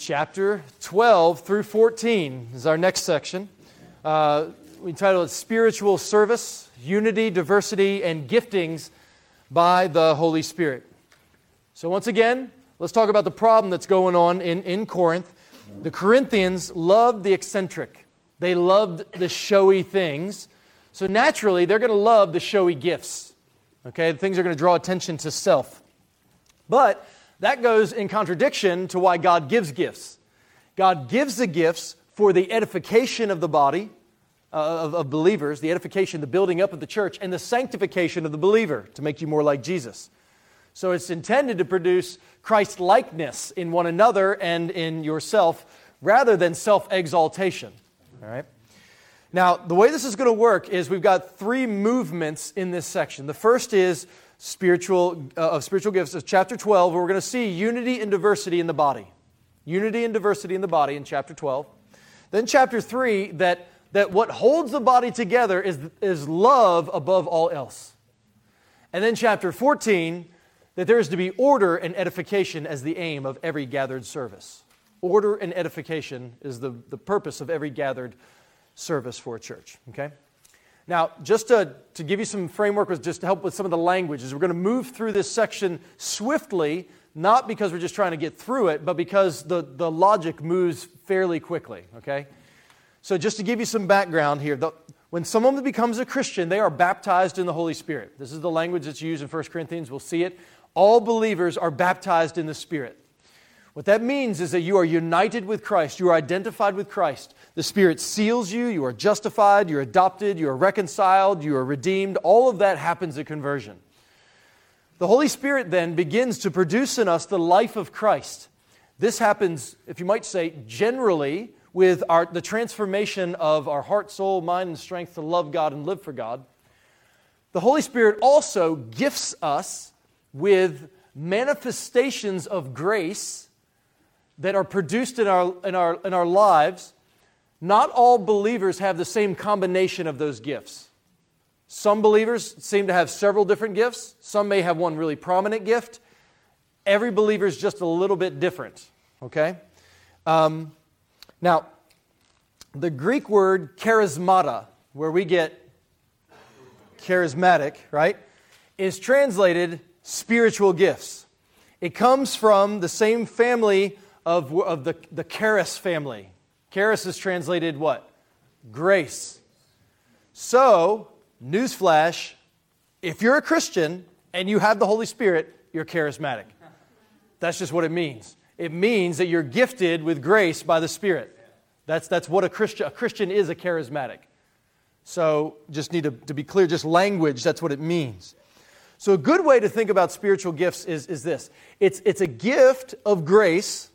chapter 12 through 14 is our next section. Uh, we title it Spiritual Service, Unity, Diversity, and Giftings by the Holy Spirit. So, once again, let's talk about the problem that's going on in, in Corinth. The Corinthians loved the eccentric, they loved the showy things. So, naturally, they're going to love the showy gifts. Okay, things are going to draw attention to self. But that goes in contradiction to why God gives gifts. God gives the gifts for the edification of the body, uh, of, of believers, the edification, the building up of the church, and the sanctification of the believer to make you more like Jesus. So it's intended to produce Christ likeness in one another and in yourself rather than self exaltation. All right? Now, the way this is going to work is we've got three movements in this section. The first is spiritual, uh, of spiritual gifts is chapter 12, where we're going to see unity and diversity in the body. Unity and diversity in the body in chapter 12. Then chapter 3, that, that what holds the body together is, is love above all else. And then chapter 14, that there is to be order and edification as the aim of every gathered service. Order and edification is the, the purpose of every gathered service for a church. Okay? Now, just to, to give you some framework, just to help with some of the languages, we're going to move through this section swiftly, not because we're just trying to get through it, but because the, the logic moves fairly quickly, okay? So, just to give you some background here, the, when someone becomes a Christian, they are baptized in the Holy Spirit. This is the language that's used in 1 Corinthians. We'll see it. All believers are baptized in the Spirit. What that means is that you are united with Christ, you are identified with Christ. The Spirit seals you, you are justified, you're adopted, you are reconciled, you are redeemed. All of that happens at conversion. The Holy Spirit then begins to produce in us the life of Christ. This happens, if you might say, generally with our, the transformation of our heart, soul, mind, and strength to love God and live for God. The Holy Spirit also gifts us with manifestations of grace that are produced in our, in our, in our lives, not all believers have the same combination of those gifts. Some believers seem to have several different gifts. Some may have one really prominent gift. Every believer is just a little bit different, okay? Um, now, the Greek word charismata, where we get charismatic, right, is translated spiritual gifts. It comes from the same family of, of the, the charis family. Charis is translated what? Grace. So, newsflash if you're a Christian and you have the Holy Spirit, you're charismatic. That's just what it means. It means that you're gifted with grace by the Spirit. That's, that's what a Christian, a Christian is a charismatic. So, just need to, to be clear, just language, that's what it means. So, a good way to think about spiritual gifts is, is this it's, it's a gift of grace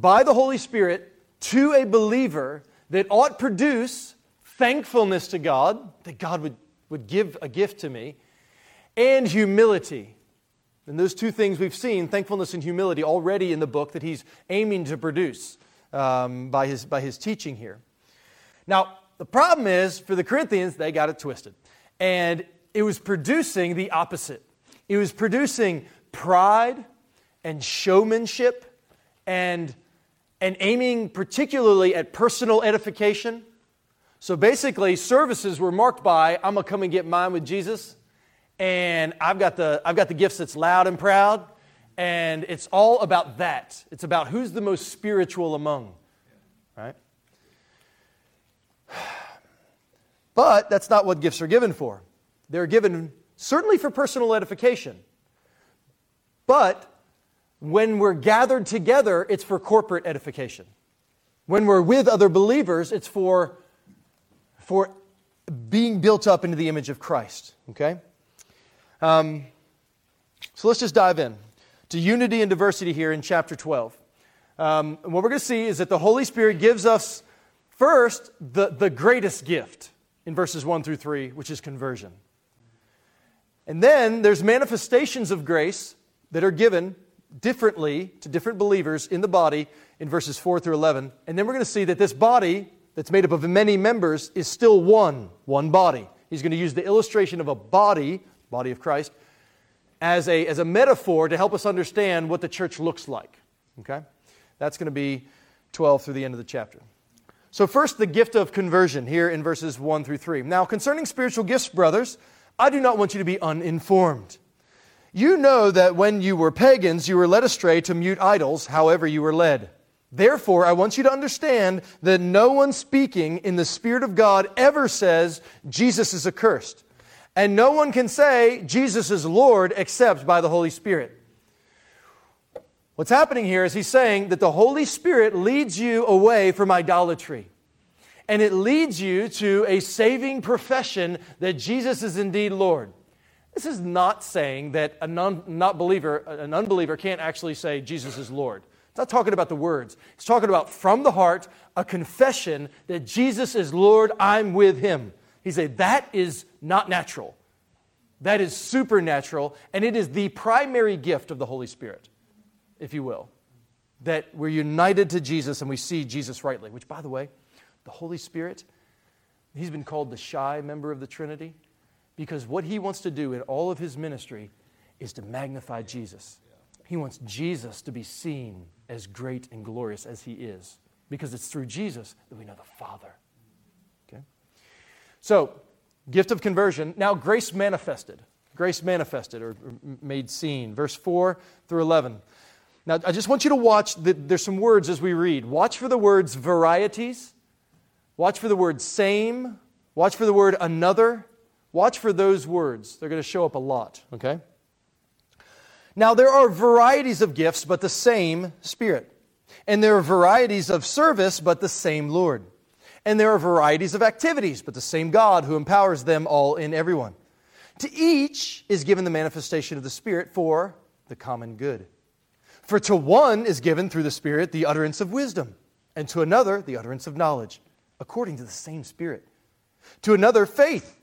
by the Holy Spirit to a believer that ought produce thankfulness to God, that God would, would give a gift to me, and humility. And those two things we've seen, thankfulness and humility, already in the book that he's aiming to produce um, by, his, by his teaching here. Now, the problem is for the Corinthians, they got it twisted. And it was producing the opposite. It was producing pride and showmanship and and aiming particularly at personal edification. So basically, services were marked by I'm going to come and get mine with Jesus, and I've got, the, I've got the gifts that's loud and proud, and it's all about that. It's about who's the most spiritual among, right? But that's not what gifts are given for. They're given certainly for personal edification, but when we're gathered together, it's for corporate edification. When we're with other believers, it's for, for being built up into the image of Christ. Okay? Um, so let's just dive in to unity and diversity here in chapter 12. Um, and what we're going to see is that the Holy Spirit gives us first the, the greatest gift in verses 1 through 3, which is conversion. And then there's manifestations of grace that are given differently to different believers in the body in verses 4 through 11. And then we're going to see that this body, that's made up of many members, is still one, one body. He's going to use the illustration of a body, body of Christ, as a, as a metaphor to help us understand what the church looks like. Okay? That's going to be 12 through the end of the chapter. So, first, the gift of conversion here in verses 1 through 3. Now, concerning spiritual gifts, brothers, I do not want you to be uninformed. You know that when you were pagans, you were led astray to mute idols, however, you were led. Therefore, I want you to understand that no one speaking in the Spirit of God ever says Jesus is accursed. And no one can say Jesus is Lord except by the Holy Spirit. What's happening here is he's saying that the Holy Spirit leads you away from idolatry. And it leads you to a saving profession that Jesus is indeed Lord. This is not saying that a non, not believer, an unbeliever can't actually say Jesus is Lord. It's not talking about the words. It's talking about from the heart a confession that Jesus is Lord, I'm with him. He said that is not natural. That is supernatural, and it is the primary gift of the Holy Spirit if you will, that we're united to Jesus and we see Jesus rightly, which, by the way, the Holy Spirit, he's been called the shy member of the Trinity because what he wants to do in all of his ministry is to magnify Jesus. He wants Jesus to be seen as great and glorious as he is because it's through Jesus that we know the Father. Okay? So, gift of conversion. Now, grace manifested. Grace manifested or made seen. Verse 4 through 11. Now, I just want you to watch, the, there's some words as we read. Watch for the words varieties, watch for the word same, watch for the word another. Watch for those words. They're going to show up a lot, okay? Now, there are varieties of gifts, but the same Spirit. And there are varieties of service, but the same Lord. And there are varieties of activities, but the same God who empowers them all in everyone. To each is given the manifestation of the Spirit for the common good. For to one is given through the Spirit the utterance of wisdom, and to another the utterance of knowledge, according to the same Spirit. To another, faith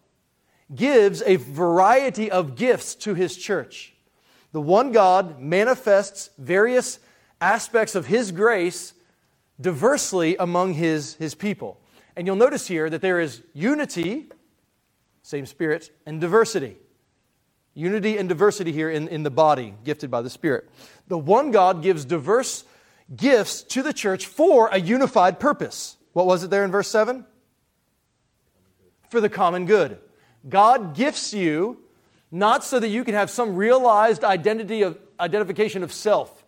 gives a variety of gifts to his church. The one God manifests various aspects of his grace diversely among his, his people. And you'll notice here that there is unity, same spirit, and diversity. Unity and diversity here in, in the body, gifted by the Spirit. The one God gives diverse gifts to the church for a unified purpose. What was it there in verse 7? For the common good. God gifts you not so that you can have some realized identity of identification of self.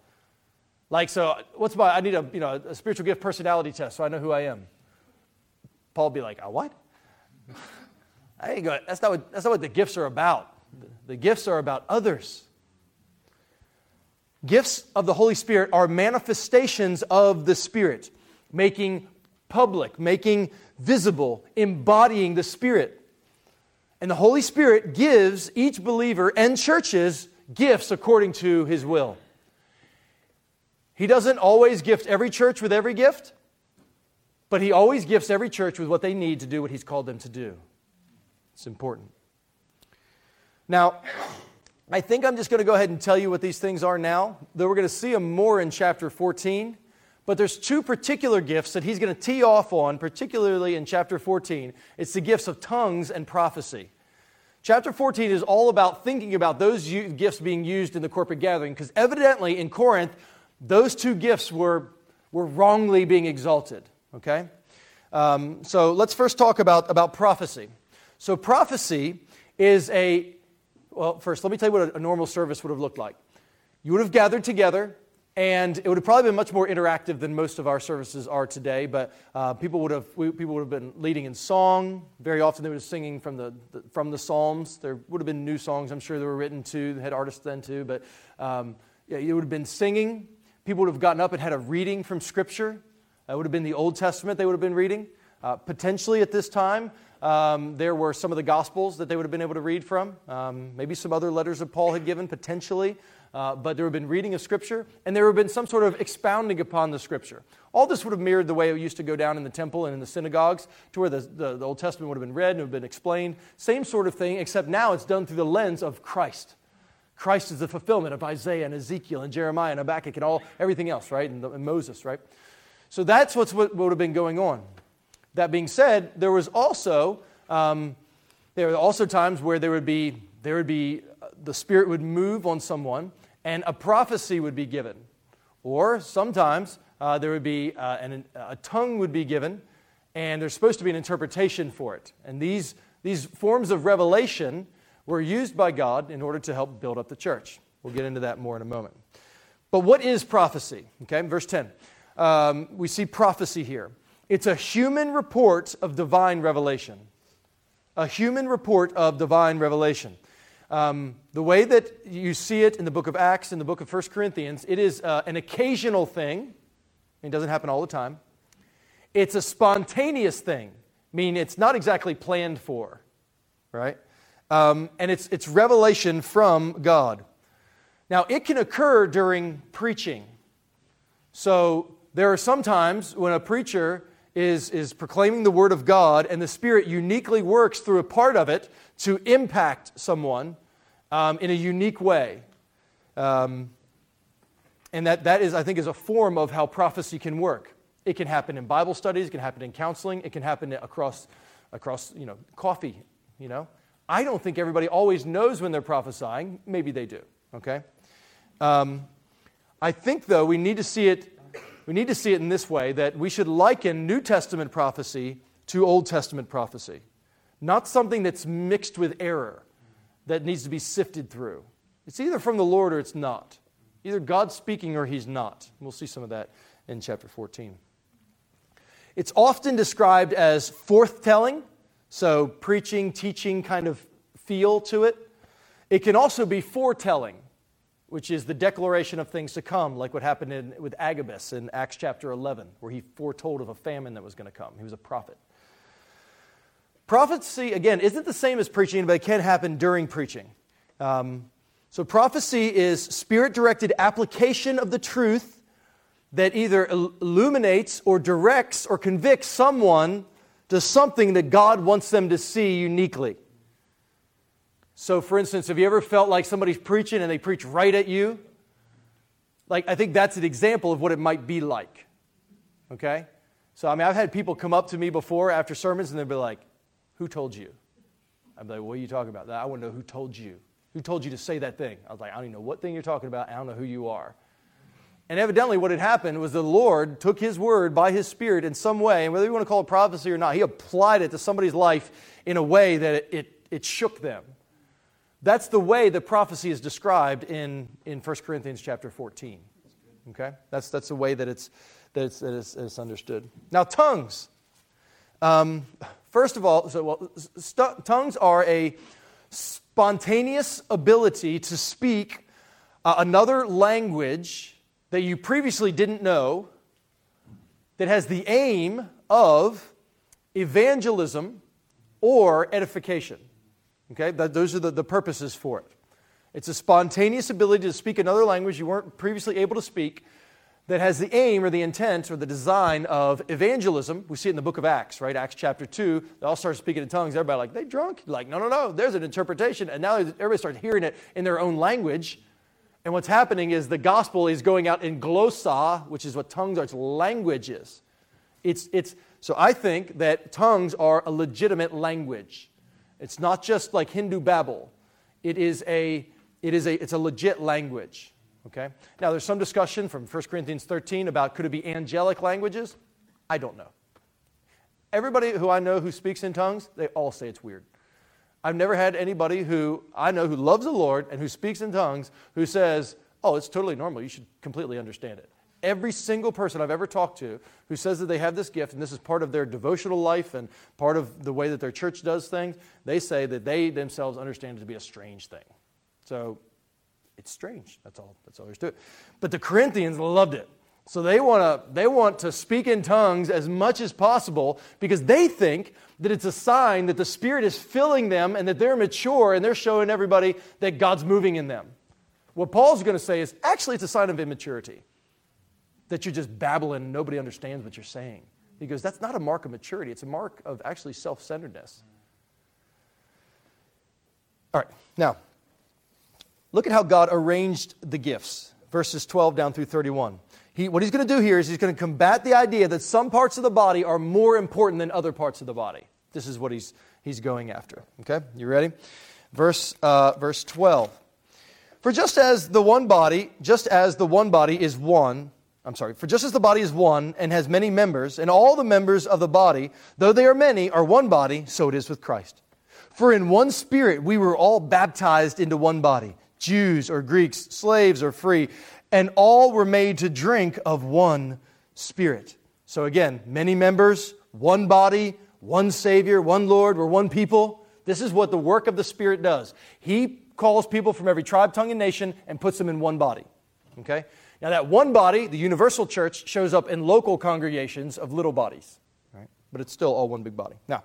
Like, so what's my, I need a, you know, a spiritual gift personality test so I know who I am. Paul would be like, a what? I ain't going, that's not what, that's not what the gifts are about. The gifts are about others. Gifts of the Holy Spirit are manifestations of the Spirit, making public, making visible, embodying the Spirit. And the Holy Spirit gives each believer and churches gifts according to his will. He doesn't always gift every church with every gift, but he always gifts every church with what they need to do what he's called them to do. It's important. Now, I think I'm just going to go ahead and tell you what these things are now, though we're going to see them more in chapter 14. But there's two particular gifts that he's going to tee off on, particularly in chapter 14. It's the gifts of tongues and prophecy. Chapter 14 is all about thinking about those gifts being used in the corporate gathering, because evidently in Corinth, those two gifts were, were wrongly being exalted. Okay? Um, so let's first talk about, about prophecy. So, prophecy is a well, first, let me tell you what a, normal service would have looked like. You would have gathered together, and it would have probably been much more interactive than most of our services are today. But uh, people would have people would have been leading in song. Very often, they were singing from the, the, from the Psalms. There would have been new songs. I'm sure they were written too. Had artists then too. But um, yeah, it would have been singing. People would have gotten up and had a reading from Scripture. That would have been the Old Testament. They would have been reading. Uh, potentially at this time, Um, there were some of the Gospels that they would have been able to read from. Um, maybe some other letters that Paul had given, potentially. Uh, but there would have been reading of Scripture, and there would have been some sort of expounding upon the Scripture. All this would have mirrored the way it used to go down in the temple and in the synagogues, to where the, the, the Old Testament would have been read and would have been explained. Same sort of thing, except now it's done through the lens of Christ. Christ is the fulfillment of Isaiah and Ezekiel and Jeremiah and Habakkuk and all everything else, right? And, the, and Moses, right? So that's what's what would have been going on. That being said, there was also um, there were also times where there would be there would be the Spirit would move on someone and a prophecy would be given, or sometimes uh, there would be uh, an, a tongue would be given, and there's supposed to be an interpretation for it. And these these forms of revelation were used by God in order to help build up the church. We'll get into that more in a moment. But what is prophecy? Okay, verse 10 um, we see prophecy here. It's a human report of divine revelation. A human report of divine revelation. Um, the way that you see it in the book of Acts, in the book of 1 Corinthians, it is uh, an occasional thing. It doesn't happen all the time. It's a spontaneous thing, meaning it's not exactly planned for, right? Um, and it's, it's revelation from God. Now, it can occur during preaching. So, there are some times when a preacher is, is proclaiming the Word of God and the Spirit uniquely works through a part of it to impact someone um, in a unique way. Um, and that, that is, I think, is a form of how prophecy can work. It can happen in Bible studies, it can happen in counseling, it can happen across, across you know, coffee, you know. I don't think everybody always knows when they're prophesying. Maybe they do, okay? Um, I think, though, we need to see it we need to see it in this way that we should liken New Testament prophecy to Old Testament prophecy, not something that's mixed with error that needs to be sifted through. It's either from the Lord or it's not. Either God's speaking or He's not. We'll see some of that in chapter 14. It's often described as forthtelling, so preaching, teaching kind of feel to it. It can also be foretelling, which is the declaration of things to come, like what happened in, with Agabus in Acts chapter 11, where he foretold of a famine that was going to come. He was a prophet. Prophecy, again, isn't the same as preaching, but it can happen during preaching. Um, so, prophecy is spirit directed application of the truth that either illuminates or directs or convicts someone to something that God wants them to see uniquely. So, for instance, have you ever felt like somebody's preaching and they preach right at you? Like, I think that's an example of what it might be like. Okay? So, I mean, I've had people come up to me before after sermons and they'll be like, Who told you? I'd be like, What are you talking about? I want to know who told you. Who told you to say that thing? I was like, I don't even know what thing you're talking about. I don't know who you are. And evidently, what had happened was the Lord took His word by His Spirit in some way, and whether you want to call it prophecy or not, He applied it to somebody's life in a way that it, it, it shook them. That's the way the prophecy is described in, in 1 Corinthians chapter 14. Okay? That's, that's the way that it's, that it's, that it's, it's understood. Now, tongues. Um, first of all, so, well, st- tongues are a spontaneous ability to speak uh, another language that you previously didn't know that has the aim of evangelism or edification. Okay, that, those are the, the purposes for it. It's a spontaneous ability to speak another language you weren't previously able to speak that has the aim or the intent or the design of evangelism. We see it in the book of Acts, right? Acts chapter 2. They all start speaking in tongues. Everybody like, they drunk? Like, no, no, no. There's an interpretation. And now everybody starts hearing it in their own language. And what's happening is the gospel is going out in glossa, which is what tongues are. It's languages. It's, it's, so I think that tongues are a legitimate language. It's not just like Hindu babble. It is a, it is a, it's a legit language. Okay? Now, there's some discussion from 1 Corinthians 13 about could it be angelic languages? I don't know. Everybody who I know who speaks in tongues, they all say it's weird. I've never had anybody who I know who loves the Lord and who speaks in tongues who says, oh, it's totally normal. You should completely understand it. Every single person I've ever talked to who says that they have this gift and this is part of their devotional life and part of the way that their church does things, they say that they themselves understand it to be a strange thing. So it's strange. That's all. That's all there's to it. But the Corinthians loved it. So they want to they want to speak in tongues as much as possible because they think that it's a sign that the Spirit is filling them and that they're mature and they're showing everybody that God's moving in them. What Paul's going to say is actually it's a sign of immaturity. That you're just babbling and nobody understands what you're saying. He goes, that's not a mark of maturity, it's a mark of actually self centeredness. All right, now, look at how God arranged the gifts, verses 12 down through 31. He, what he's going to do here is he's going to combat the idea that some parts of the body are more important than other parts of the body. This is what he's, he's going after. Okay, you ready? Verse, uh, verse 12. For just as the one body, just as the one body is one, I'm sorry, for just as the body is one and has many members, and all the members of the body, though they are many, are one body, so it is with Christ. For in one spirit we were all baptized into one body Jews or Greeks, slaves or free, and all were made to drink of one spirit. So again, many members, one body, one Savior, one Lord, we're one people. This is what the work of the Spirit does. He calls people from every tribe, tongue, and nation and puts them in one body. Okay? Now, that one body, the universal church, shows up in local congregations of little bodies, right? but it's still all one big body. Now,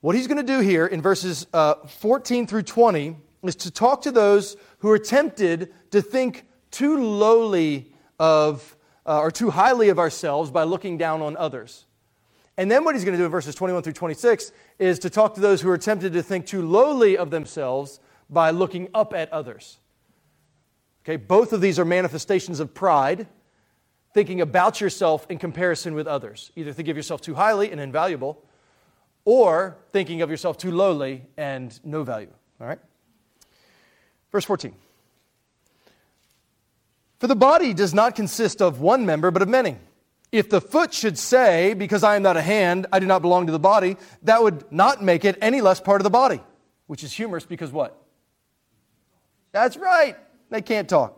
what he's going to do here in verses uh, 14 through 20 is to talk to those who are tempted to think too lowly of uh, or too highly of ourselves by looking down on others. And then what he's going to do in verses 21 through 26 is to talk to those who are tempted to think too lowly of themselves by looking up at others. Okay, both of these are manifestations of pride, thinking about yourself in comparison with others. Either think of yourself too highly and invaluable, or thinking of yourself too lowly and no value. All right? Verse 14. For the body does not consist of one member, but of many. If the foot should say, Because I am not a hand, I do not belong to the body, that would not make it any less part of the body. Which is humorous because what? That's right. They can't talk.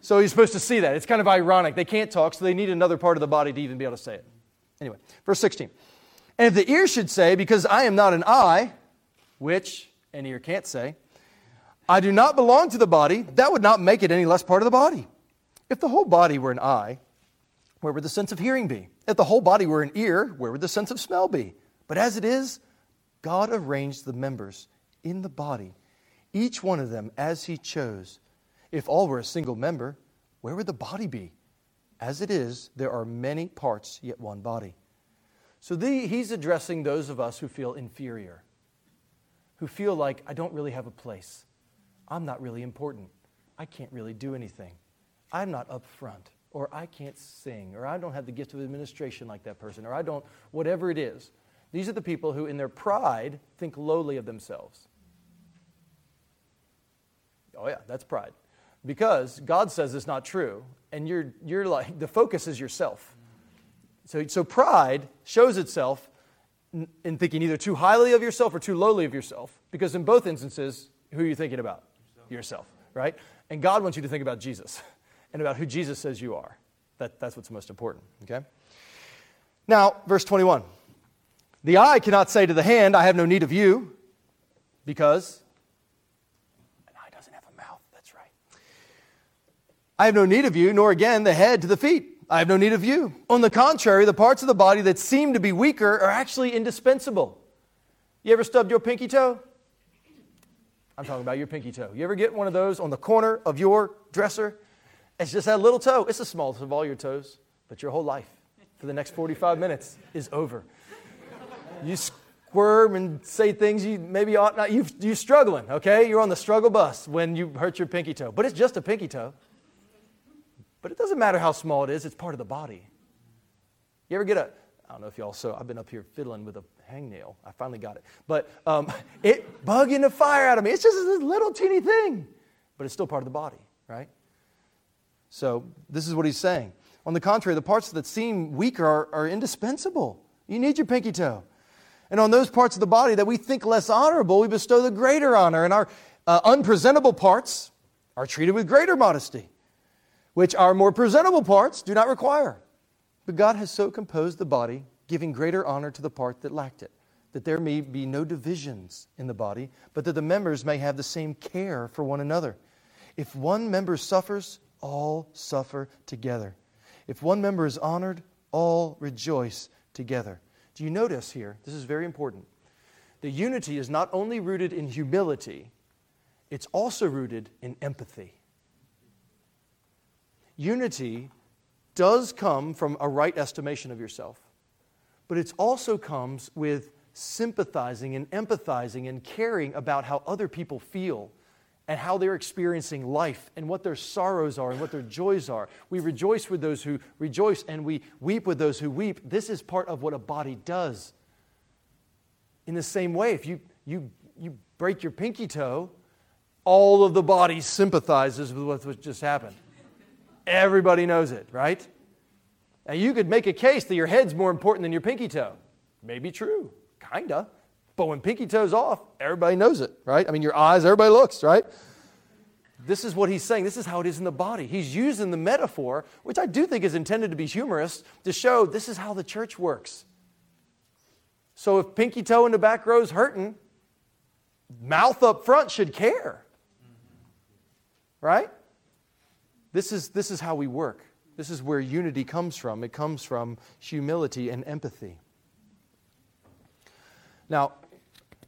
So you're supposed to see that. It's kind of ironic. They can't talk, so they need another part of the body to even be able to say it. Anyway, verse 16. And if the ear should say, Because I am not an eye, which an ear can't say, I do not belong to the body, that would not make it any less part of the body. If the whole body were an eye, where would the sense of hearing be? If the whole body were an ear, where would the sense of smell be? But as it is, God arranged the members in the body, each one of them as He chose. If all were a single member, where would the body be? As it is, there are many parts, yet one body. So the, he's addressing those of us who feel inferior, who feel like, I don't really have a place. I'm not really important. I can't really do anything. I'm not up front, or I can't sing, or I don't have the gift of administration like that person, or I don't, whatever it is. These are the people who, in their pride, think lowly of themselves. Oh, yeah, that's pride. Because God says it's not true, and you're, you're like, the focus is yourself. So, so pride shows itself in thinking either too highly of yourself or too lowly of yourself, because in both instances, who are you thinking about? Yourself, yourself right? And God wants you to think about Jesus and about who Jesus says you are. That, that's what's most important, okay? Now, verse 21. The eye cannot say to the hand, I have no need of you, because an eye doesn't have a mouth. That's right. I have no need of you, nor again the head to the feet. I have no need of you. On the contrary, the parts of the body that seem to be weaker are actually indispensable. You ever stubbed your pinky toe? I'm talking about your pinky toe. You ever get one of those on the corner of your dresser? It's just that little toe. It's the smallest of all your toes, but your whole life for the next 45 minutes is over. You squirm and say things you maybe ought not. You, you're struggling, okay? You're on the struggle bus when you hurt your pinky toe, but it's just a pinky toe. But it doesn't matter how small it is, it's part of the body. You ever get a, I don't know if y'all saw, I've been up here fiddling with a hangnail. I finally got it. But um, it bugging the fire out of me. It's just this little teeny thing, but it's still part of the body, right? So this is what he's saying. On the contrary, the parts that seem weaker are, are indispensable. You need your pinky toe. And on those parts of the body that we think less honorable, we bestow the greater honor. And our uh, unpresentable parts are treated with greater modesty which our more presentable parts do not require. But God has so composed the body, giving greater honor to the part that lacked it, that there may be no divisions in the body, but that the members may have the same care for one another. If one member suffers, all suffer together. If one member is honored, all rejoice together. Do you notice here? This is very important. The unity is not only rooted in humility, it's also rooted in empathy. Unity does come from a right estimation of yourself, but it also comes with sympathizing and empathizing and caring about how other people feel and how they're experiencing life and what their sorrows are and what their joys are. We rejoice with those who rejoice and we weep with those who weep. This is part of what a body does. In the same way, if you, you, you break your pinky toe, all of the body sympathizes with what just happened. Everybody knows it, right? Now, you could make a case that your head's more important than your pinky toe. Maybe true, kinda. But when pinky toe's off, everybody knows it, right? I mean, your eyes, everybody looks, right? This is what he's saying. This is how it is in the body. He's using the metaphor, which I do think is intended to be humorous, to show this is how the church works. So if pinky toe in the back row is hurting, mouth up front should care. Right? This is, this is how we work. This is where unity comes from. It comes from humility and empathy. Now,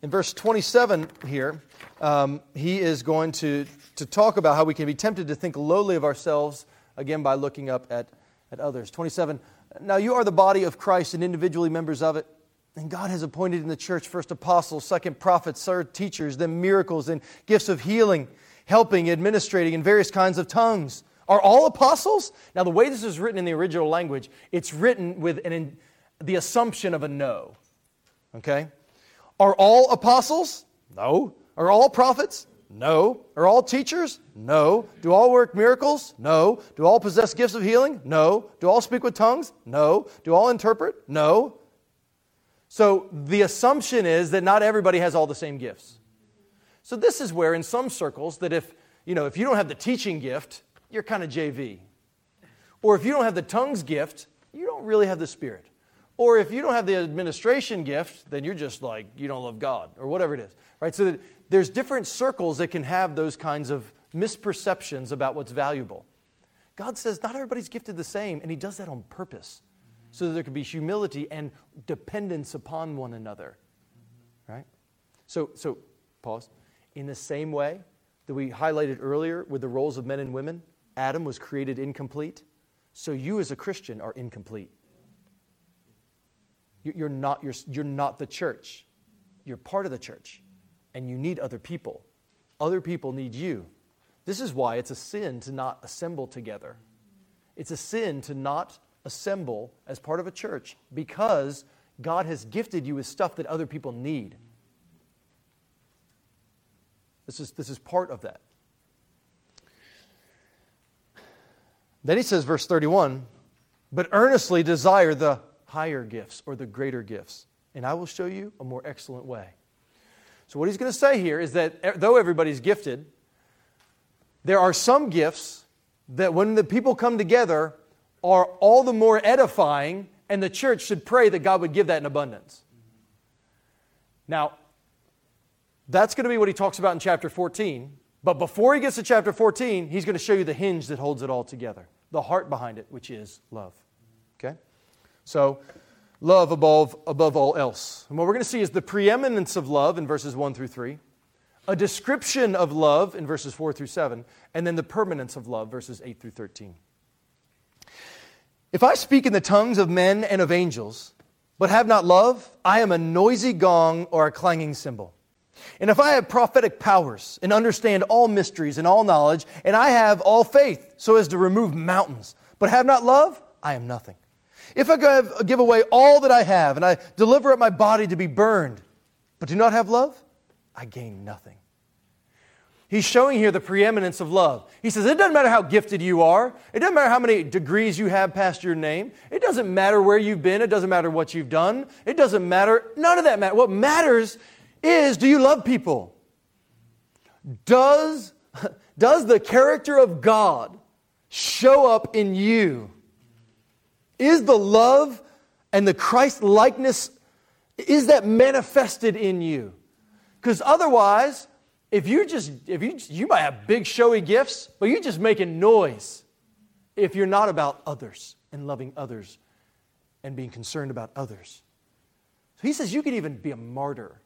in verse 27 here, um, he is going to, to talk about how we can be tempted to think lowly of ourselves, again, by looking up at, at others. 27, now you are the body of Christ and individually members of it. And God has appointed in the church first apostles, second prophets, third teachers, then miracles and gifts of healing, helping, administrating, and various kinds of tongues. Are all apostles? Now, the way this is written in the original language, it's written with an, the assumption of a no. Okay? Are all apostles? No. Are all prophets? No. Are all teachers? No. Do all work miracles? No. Do all possess gifts of healing? No. Do all speak with tongues? No. Do all interpret? No. So the assumption is that not everybody has all the same gifts. So this is where in some circles that if, you know, if you don't have the teaching gift, you're kind of JV. Or if you don't have the tongues gift, you don't really have the spirit. Or if you don't have the administration gift, then you're just like, you don't love God, or whatever it is. Right? So there's different circles that can have those kinds of misperceptions about what's valuable. God says not everybody's gifted the same, and He does that on purpose so that there can be humility and dependence upon one another. Right? So, so pause. In the same way that we highlighted earlier with the roles of men and women, Adam was created incomplete. So you as a Christian are incomplete. You're not, you're, you're not the church. You're part of the church. And you need other people. Other people need you. This is why it's a sin to not assemble together. It's a sin to not assemble as part of a church because God has gifted you with stuff that other people need. This is, this is part of that. Then he says, verse 31 but earnestly desire the higher gifts or the greater gifts, and I will show you a more excellent way. So, what he's going to say here is that eh, though everybody's gifted, there are some gifts that when the people come together are all the more edifying, and the church should pray that God would give that in abundance. Now, that's going to be what he talks about in chapter 14. But before he gets to chapter 14, he's going to show you the hinge that holds it all together, the heart behind it, which is love. Okay? So, love above, above all else. And what we're going to see is the preeminence of love in verses 1 through 3, a description of love in verses 4 through 7, and then the permanence of love, verses 8 through 13. If I speak in the tongues of men and of angels, but have not love, I am a noisy gong or a clanging cymbal. And if I have prophetic powers and understand all mysteries and all knowledge, and I have all faith so as to remove mountains, but have not love, I am nothing. If I give away all that I have and I deliver up my body to be burned, but do not have love, I gain nothing. He's showing here the preeminence of love. He says, It doesn't matter how gifted you are. It doesn't matter how many degrees you have past your name. It doesn't matter where you've been. It doesn't matter what you've done. It doesn't matter. None of that matters. What matters is do you love people? Does, does the character of God show up in you? Is the love and the Christ likeness, is that manifested in you? Because otherwise, if you just, if you, you might have big showy gifts, but you're just making noise. if you're not about others and loving others and being concerned about others. So he says you could even be a martyr,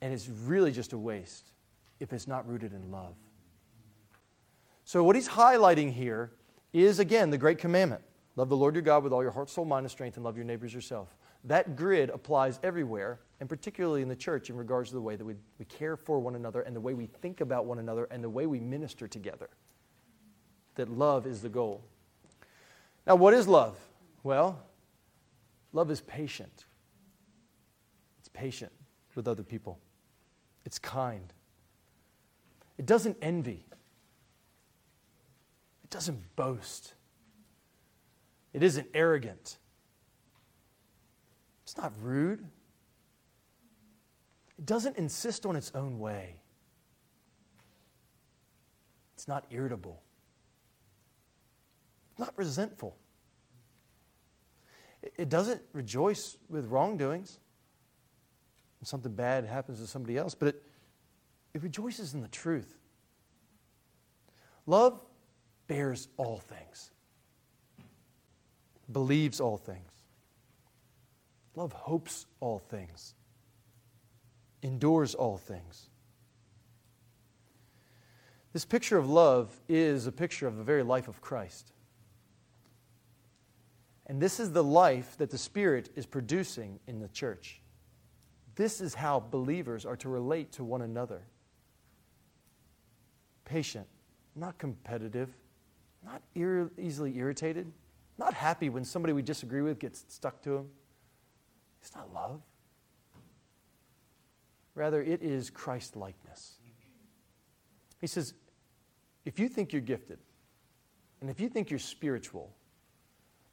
and it's really just a waste if it's not rooted in love. So, what he's highlighting here is, again, the great commandment love the Lord your God with all your heart, soul, mind, and strength, and love your neighbors yourself. That grid applies everywhere, and particularly in the church in regards to the way that we, we care for one another and the way we think about one another and the way we minister together. That love is the goal. Now, what is love? Well, love is patient. It's patient with other people, it's kind. It doesn't envy, it doesn't boast, it isn't arrogant. It's not rude. It doesn't insist on its own way. It's not irritable. It's Not resentful. It doesn't rejoice with wrongdoings something bad happens to somebody else, but it, it rejoices in the truth. Love bears all things, believes all things, Love hopes all things, endures all things. This picture of love is a picture of the very life of Christ. And this is the life that the Spirit is producing in the church. This is how believers are to relate to one another patient, not competitive, not ir- easily irritated, not happy when somebody we disagree with gets stuck to them. It's not love. Rather, it is Christ likeness. He says, if you think you're gifted, and if you think you're spiritual,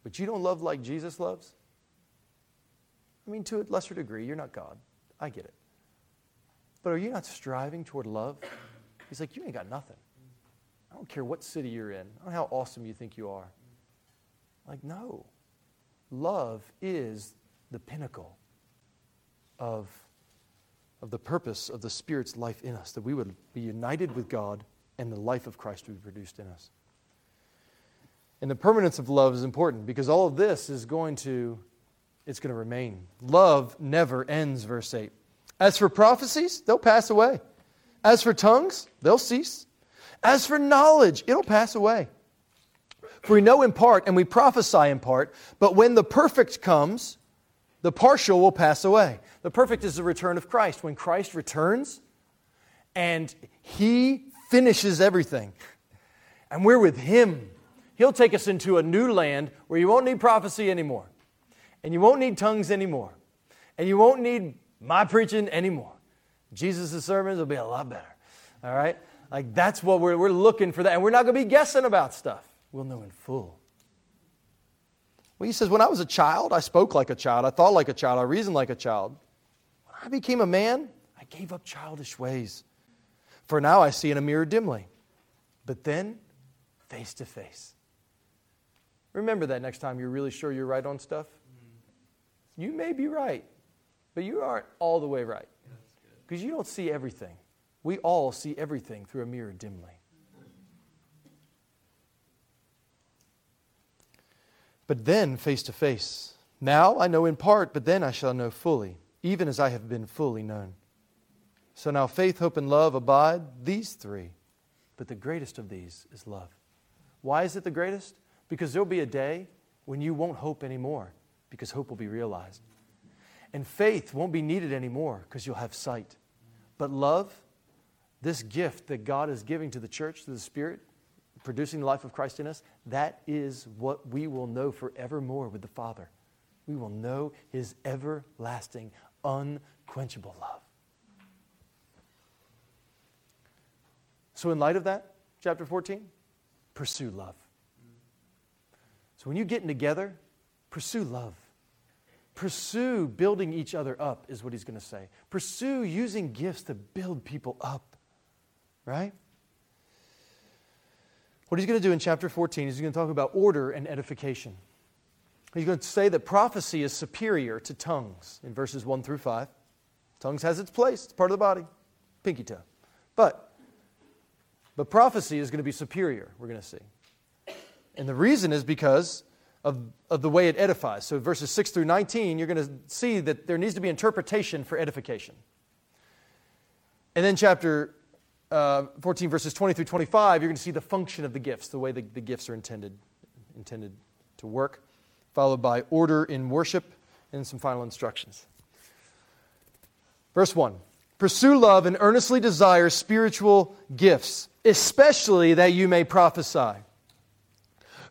but you don't love like Jesus loves, I mean, to a lesser degree, you're not God. I get it. But are you not striving toward love? He's like, you ain't got nothing. I don't care what city you're in. I don't know how awesome you think you are. Like, no. Love is the pinnacle of, of the purpose of the Spirit's life in us, that we would be united with God and the life of Christ would be produced in us. And the permanence of love is important because all of this is going to it's going to remain. Love never ends, verse 8. As for prophecies, they'll pass away. As for tongues, they'll cease. As for knowledge, it'll pass away. For we know in part and we prophesy in part, but when the perfect comes, the partial will pass away. The perfect is the return of Christ. When Christ returns and he finishes everything, and we're with him, he'll take us into a new land where you won't need prophecy anymore, and you won't need tongues anymore, and you won't need my preaching anymore. Jesus' sermons will be a lot better. All right? Like that's what we're, we're looking for that. And we're not going to be guessing about stuff. We'll know in full. Well, he says, When I was a child, I spoke like a child. I thought like a child. I reasoned like a child. When I became a man, I gave up childish ways. For now I see in a mirror dimly, but then face to face. Remember that next time you're really sure you're right on stuff. You may be right, but you aren't all the way right because you don't see everything. We all see everything through a mirror dimly. but then face to face. Now I know in part, but then I shall know fully, even as I have been fully known. So now faith, hope, and love abide, these three. But the greatest of these is love. Why is it the greatest? Because there'll be a day when you won't hope anymore, because hope will be realized. And faith won't be needed anymore, because you'll have sight. But love, this gift that God is giving to the church, to the Spirit, producing the life of Christ in us, that is what we will know forevermore with the Father. We will know his everlasting, unquenchable love. So, in light of that, chapter 14, pursue love. So, when you're getting together, pursue love. Pursue building each other up, is what he's going to say. Pursue using gifts to build people up, right? What he's going to do in chapter 14 is he's going to talk about order and edification. He's going to say that prophecy is superior to tongues in verses 1 through 5. Tongues has its place, it's part of the body, pinky toe. But, but prophecy is going to be superior, we're going to see. And the reason is because of, of the way it edifies. So, verses 6 through 19, you're going to see that there needs to be interpretation for edification. And then, chapter uh, 14, verses 20 through 25, you're going to see the function of the gifts, the way the, the gifts are intended, intended to work, followed by order in worship and some final instructions. Verse 1 Pursue love and earnestly desire spiritual gifts, especially that you may prophesy.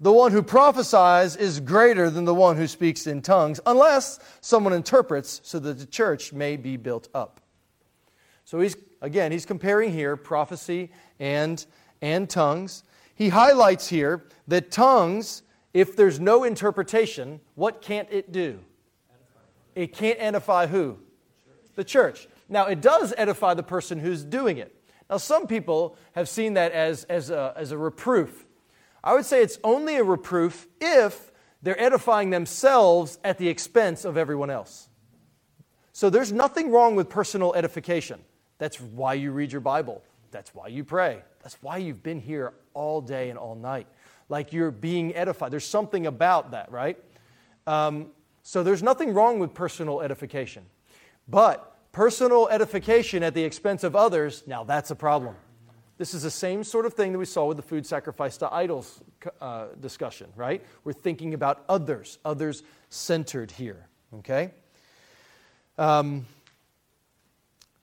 the one who prophesies is greater than the one who speaks in tongues, unless someone interprets so that the church may be built up. So he's again, he's comparing here prophecy and, and tongues. He highlights here that tongues, if there's no interpretation, what can't it do? It can't edify who? The church. Now, it does edify the person who's doing it. Now, some people have seen that as, as, a, as a reproof I would say it's only a reproof if they're edifying themselves at the expense of everyone else. So there's nothing wrong with personal edification. That's why you read your Bible. That's why you pray. That's why you've been here all day and all night. Like you're being edified. There's something about that, right? Um, so there's nothing wrong with personal edification. But personal edification at the expense of others, now that's a problem. This is the same sort of thing that we saw with the food sacrifice to idols uh, discussion, right? We're thinking about others, others centered here, okay? Um,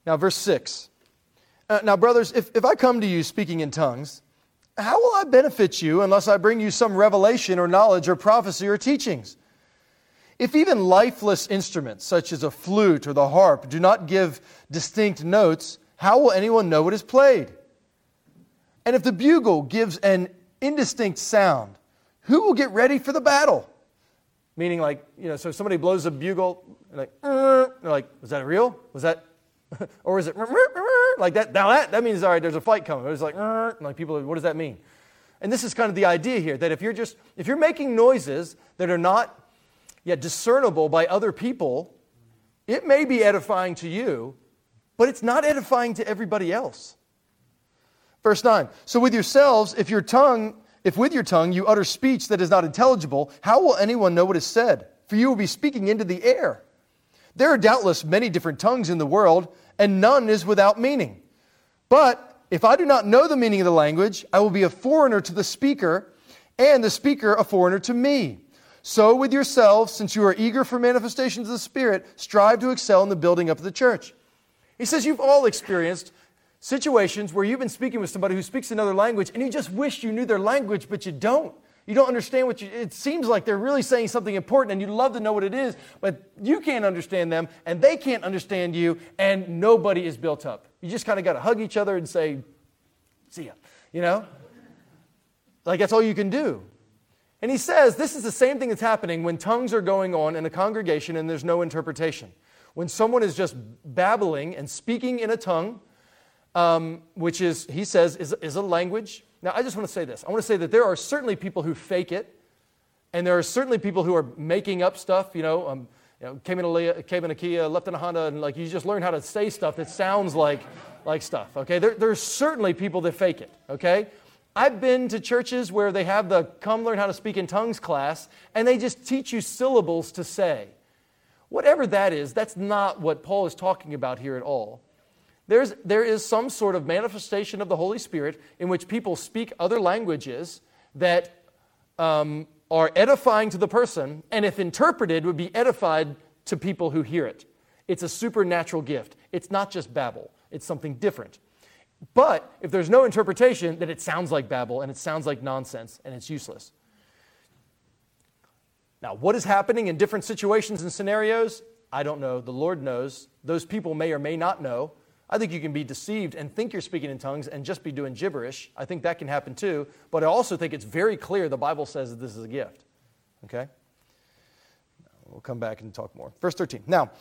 now, verse 6. Uh, now, brothers, if, if I come to you speaking in tongues, how will I benefit you unless I bring you some revelation or knowledge or prophecy or teachings? If even lifeless instruments, such as a flute or the harp, do not give distinct notes, how will anyone know what is played? And if the bugle gives an indistinct sound, who will get ready for the battle? Meaning, like, you know, so somebody blows a bugle, like, uh, they're like, was that real? Was that, or is it like that? Now that, that means, all right, there's a fight coming. It's like, uh, like people, what does that mean? And this is kind of the idea here that if you're just, if you're making noises that are not yet discernible by other people, it may be edifying to you, but it's not edifying to everybody else. Verse 9. So with yourselves, if your tongue, if with your tongue you utter speech that is not intelligible, how will anyone know what is said? For you will be speaking into the air. There are doubtless many different tongues in the world, and none is without meaning. But if I do not know the meaning of the language, I will be a foreigner to the speaker, and the speaker a foreigner to me. So with yourselves, since you are eager for manifestations of the Spirit, strive to excel in the building up of the church. He says you've all experienced situations where you've been speaking with somebody who speaks another language and you just wish you knew their language, but you don't. You don't understand what you, it seems like they're really saying something important and you'd love to know what it is, but you can't understand them and they can't understand you and nobody is built up. You just kind of got to hug each other and say, see ya, you know? Like that's all you can do. And he says this is the same thing that's happening when tongues are going on in a congregation and there's no interpretation. When someone is just babbling and speaking in a tongue, um, which is, he says, is, is a language. Now, I just want to say this. I want to say that there are certainly people who fake it, and there are certainly people who are making up stuff, you know, um, you know came, in a, came in a Kia, left in a Honda, and like you just learn how to say stuff that sounds like, like stuff, okay? There, there's certainly people that fake it, okay? I've been to churches where they have the come learn how to speak in tongues class, and they just teach you syllables to say. Whatever that is, that's not what Paul is talking about here at all. There's, there is some sort of manifestation of the Holy Spirit in which people speak other languages that um, are edifying to the person, and if interpreted, would be edified to people who hear it. It's a supernatural gift. It's not just babble, it's something different. But if there's no interpretation, then it sounds like babble and it sounds like nonsense and it's useless. Now, what is happening in different situations and scenarios? I don't know. The Lord knows. Those people may or may not know. I think you can be deceived and think you're speaking in tongues and just be doing gibberish. I think that can happen too. But I also think it's very clear the Bible says that this is a gift. Okay? We'll come back and talk more. Verse 13. Now,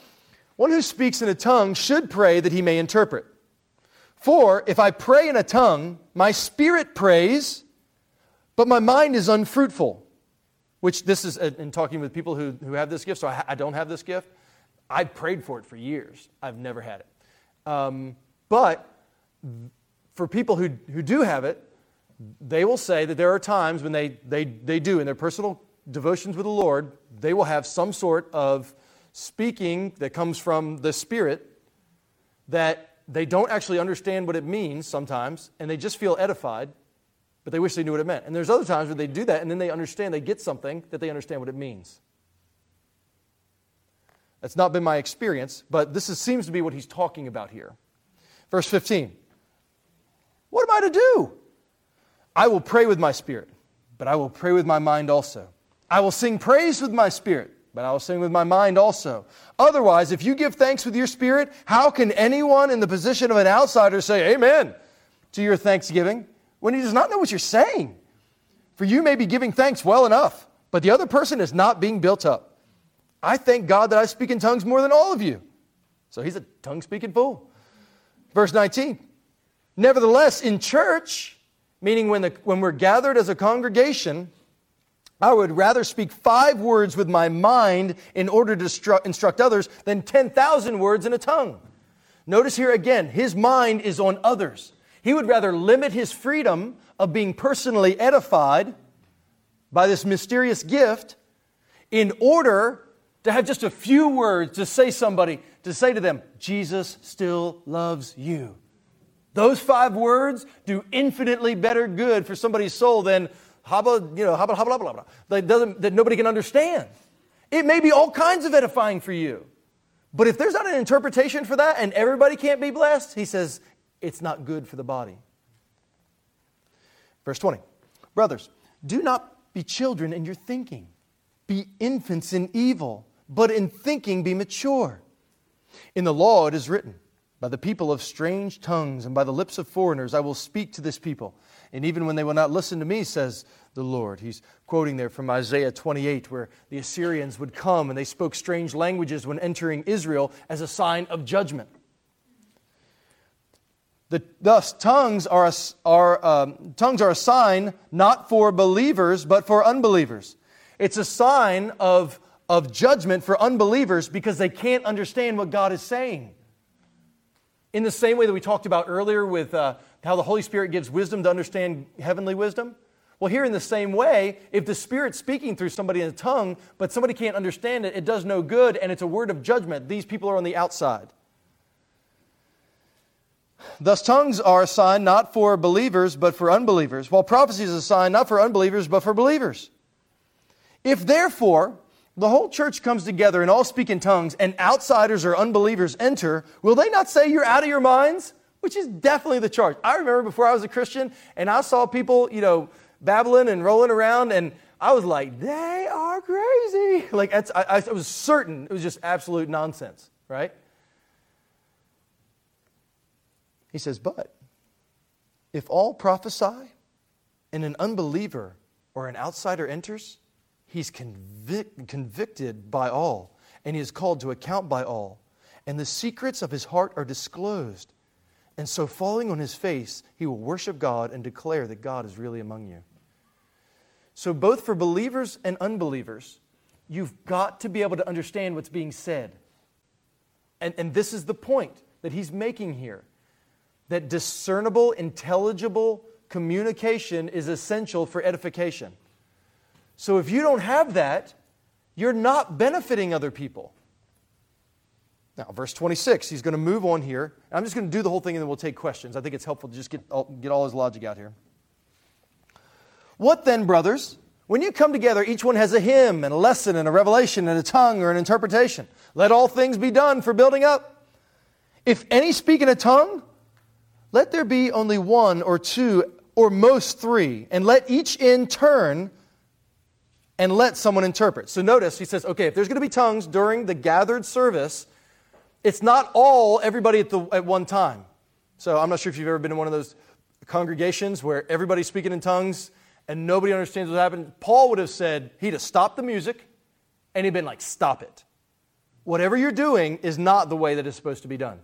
one who speaks in a tongue should pray that he may interpret. For if I pray in a tongue, my spirit prays, but my mind is unfruitful. Which this is uh, in talking with people who, who have this gift, so I, I don't have this gift. I've prayed for it for years. I've never had it. Um, but for people who, who do have it, they will say that there are times when they, they, they do in their personal devotions with the Lord, they will have some sort of speaking that comes from the Spirit that they don't actually understand what it means sometimes, and they just feel edified, but they wish they knew what it meant. And there's other times where they do that, and then they understand, they get something that they understand what it means. That's not been my experience, but this is, seems to be what he's talking about here. Verse 15 What am I to do? I will pray with my spirit, but I will pray with my mind also. I will sing praise with my spirit but I will sing with my mind also. Otherwise, if you give thanks with your spirit, how can anyone in the position of an outsider say amen to your thanksgiving when he does not know what you're saying? For you may be giving thanks well enough, but the other person is not being built up. I thank God that I speak in tongues more than all of you. So he's a tongue speaking fool. Verse 19. Nevertheless, in church, meaning when, the, when we're gathered as a congregation, I would rather speak five words with my mind in order to instruct others than 10,000 words in a tongue. Notice here again, his mind is on others. He would rather limit his freedom of being personally edified by this mysterious gift in order to have just a few words to say somebody, to say to them, Jesus still loves you. Those five words do infinitely better good for somebody's soul than Haba, you know, haba, haba, blah, blah, that, doesn't, that nobody can understand. It may be all kinds of edifying for you. But if there's not an interpretation for that and everybody can't be blessed, he says it's not good for the body. Verse 20 Brothers, do not be children in your thinking, be infants in evil, but in thinking be mature. In the law it is written, By the people of strange tongues and by the lips of foreigners I will speak to this people and even when they will not listen to me, says the Lord. He's quoting there from Isaiah 28, where the Assyrians would come and they spoke strange languages when entering Israel as a sign of judgment. The, thus, tongues are, a, are, um, tongues are a sign not for believers, but for unbelievers. It's a sign of, of judgment for unbelievers because they can't understand what God is saying. In the same way that we talked about earlier with uh, how the Holy Spirit gives wisdom to understand heavenly wisdom? Well, here in the same way, if the Spirit's speaking through somebody in a tongue, but somebody can't understand it, it does no good, and it's a word of judgment. These people are on the outside. Thus, tongues are a sign not for believers, but for unbelievers, while prophecy is a sign not for unbelievers, but for believers. If therefore the whole church comes together and all speak in tongues, and outsiders or unbelievers enter, will they not say you're out of your minds? which is definitely the charge. I remember before I was a Christian and I saw people, you know, babbling and rolling around, and I was like, they are crazy. Like, I, I was certain it was just absolute nonsense, right? He says, but if all prophesy and an unbeliever or an outsider enters, he's convic- convicted by all and he is called to account by all. And the secrets of his heart are disclosed. And so, falling on his face, he will worship God and declare that God is really among you. So, both for believers and unbelievers, you've got to be able to understand what's being said. And, and this is the point that he's making here that discernible, intelligible communication is essential for edification. So, if you don't have that, you're not benefiting other people. Now, verse 26, he's going to move on here. I'm just going to do the whole thing and then we'll take questions. I think it's helpful to just get all, get all his logic out here. What then, brothers? When you come together, each one has a hymn and a lesson and a revelation and a tongue or an interpretation. Let all things be done for building up. If any speak in a tongue, let there be only one or two or most three, and let each in turn and let someone interpret. So notice he says, okay, if there's going to be tongues during the gathered service, It's not all everybody at, the, at one time. So I'm not sure if you've ever been in one of those congregations where everybody's speaking in tongues and nobody understands what happened. Paul would have said, he'd have stopped the music and he'd been like, stop it. Whatever you're doing is not the way that it's supposed to be done.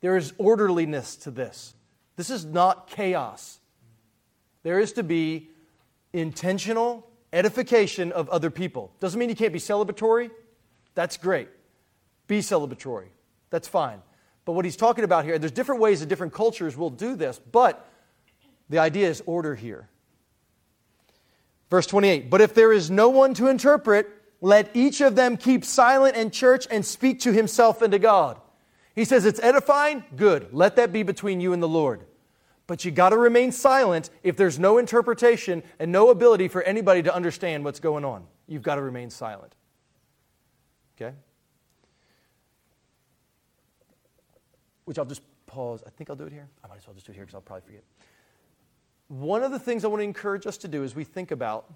There is orderliness to this. This is not chaos. There is to be intentional edification of other people. Doesn't mean you can't be celebratory. That's great. Be celebratory. That's fine. But what he's talking about here, there's different ways that different cultures will do this, but the idea is order here. Verse 28 But if there is no one to interpret, let each of them keep silent in church and speak to himself and to God. He says it's edifying, good. Let that be between you and the Lord. But you got to remain silent if there's no interpretation and no ability for anybody to understand what's going on. You've got to remain silent. Okay? Which I'll just pause. I think I'll do it here. I might as well just do it here because I'll probably forget. One of the things I want to encourage us to do as we think about,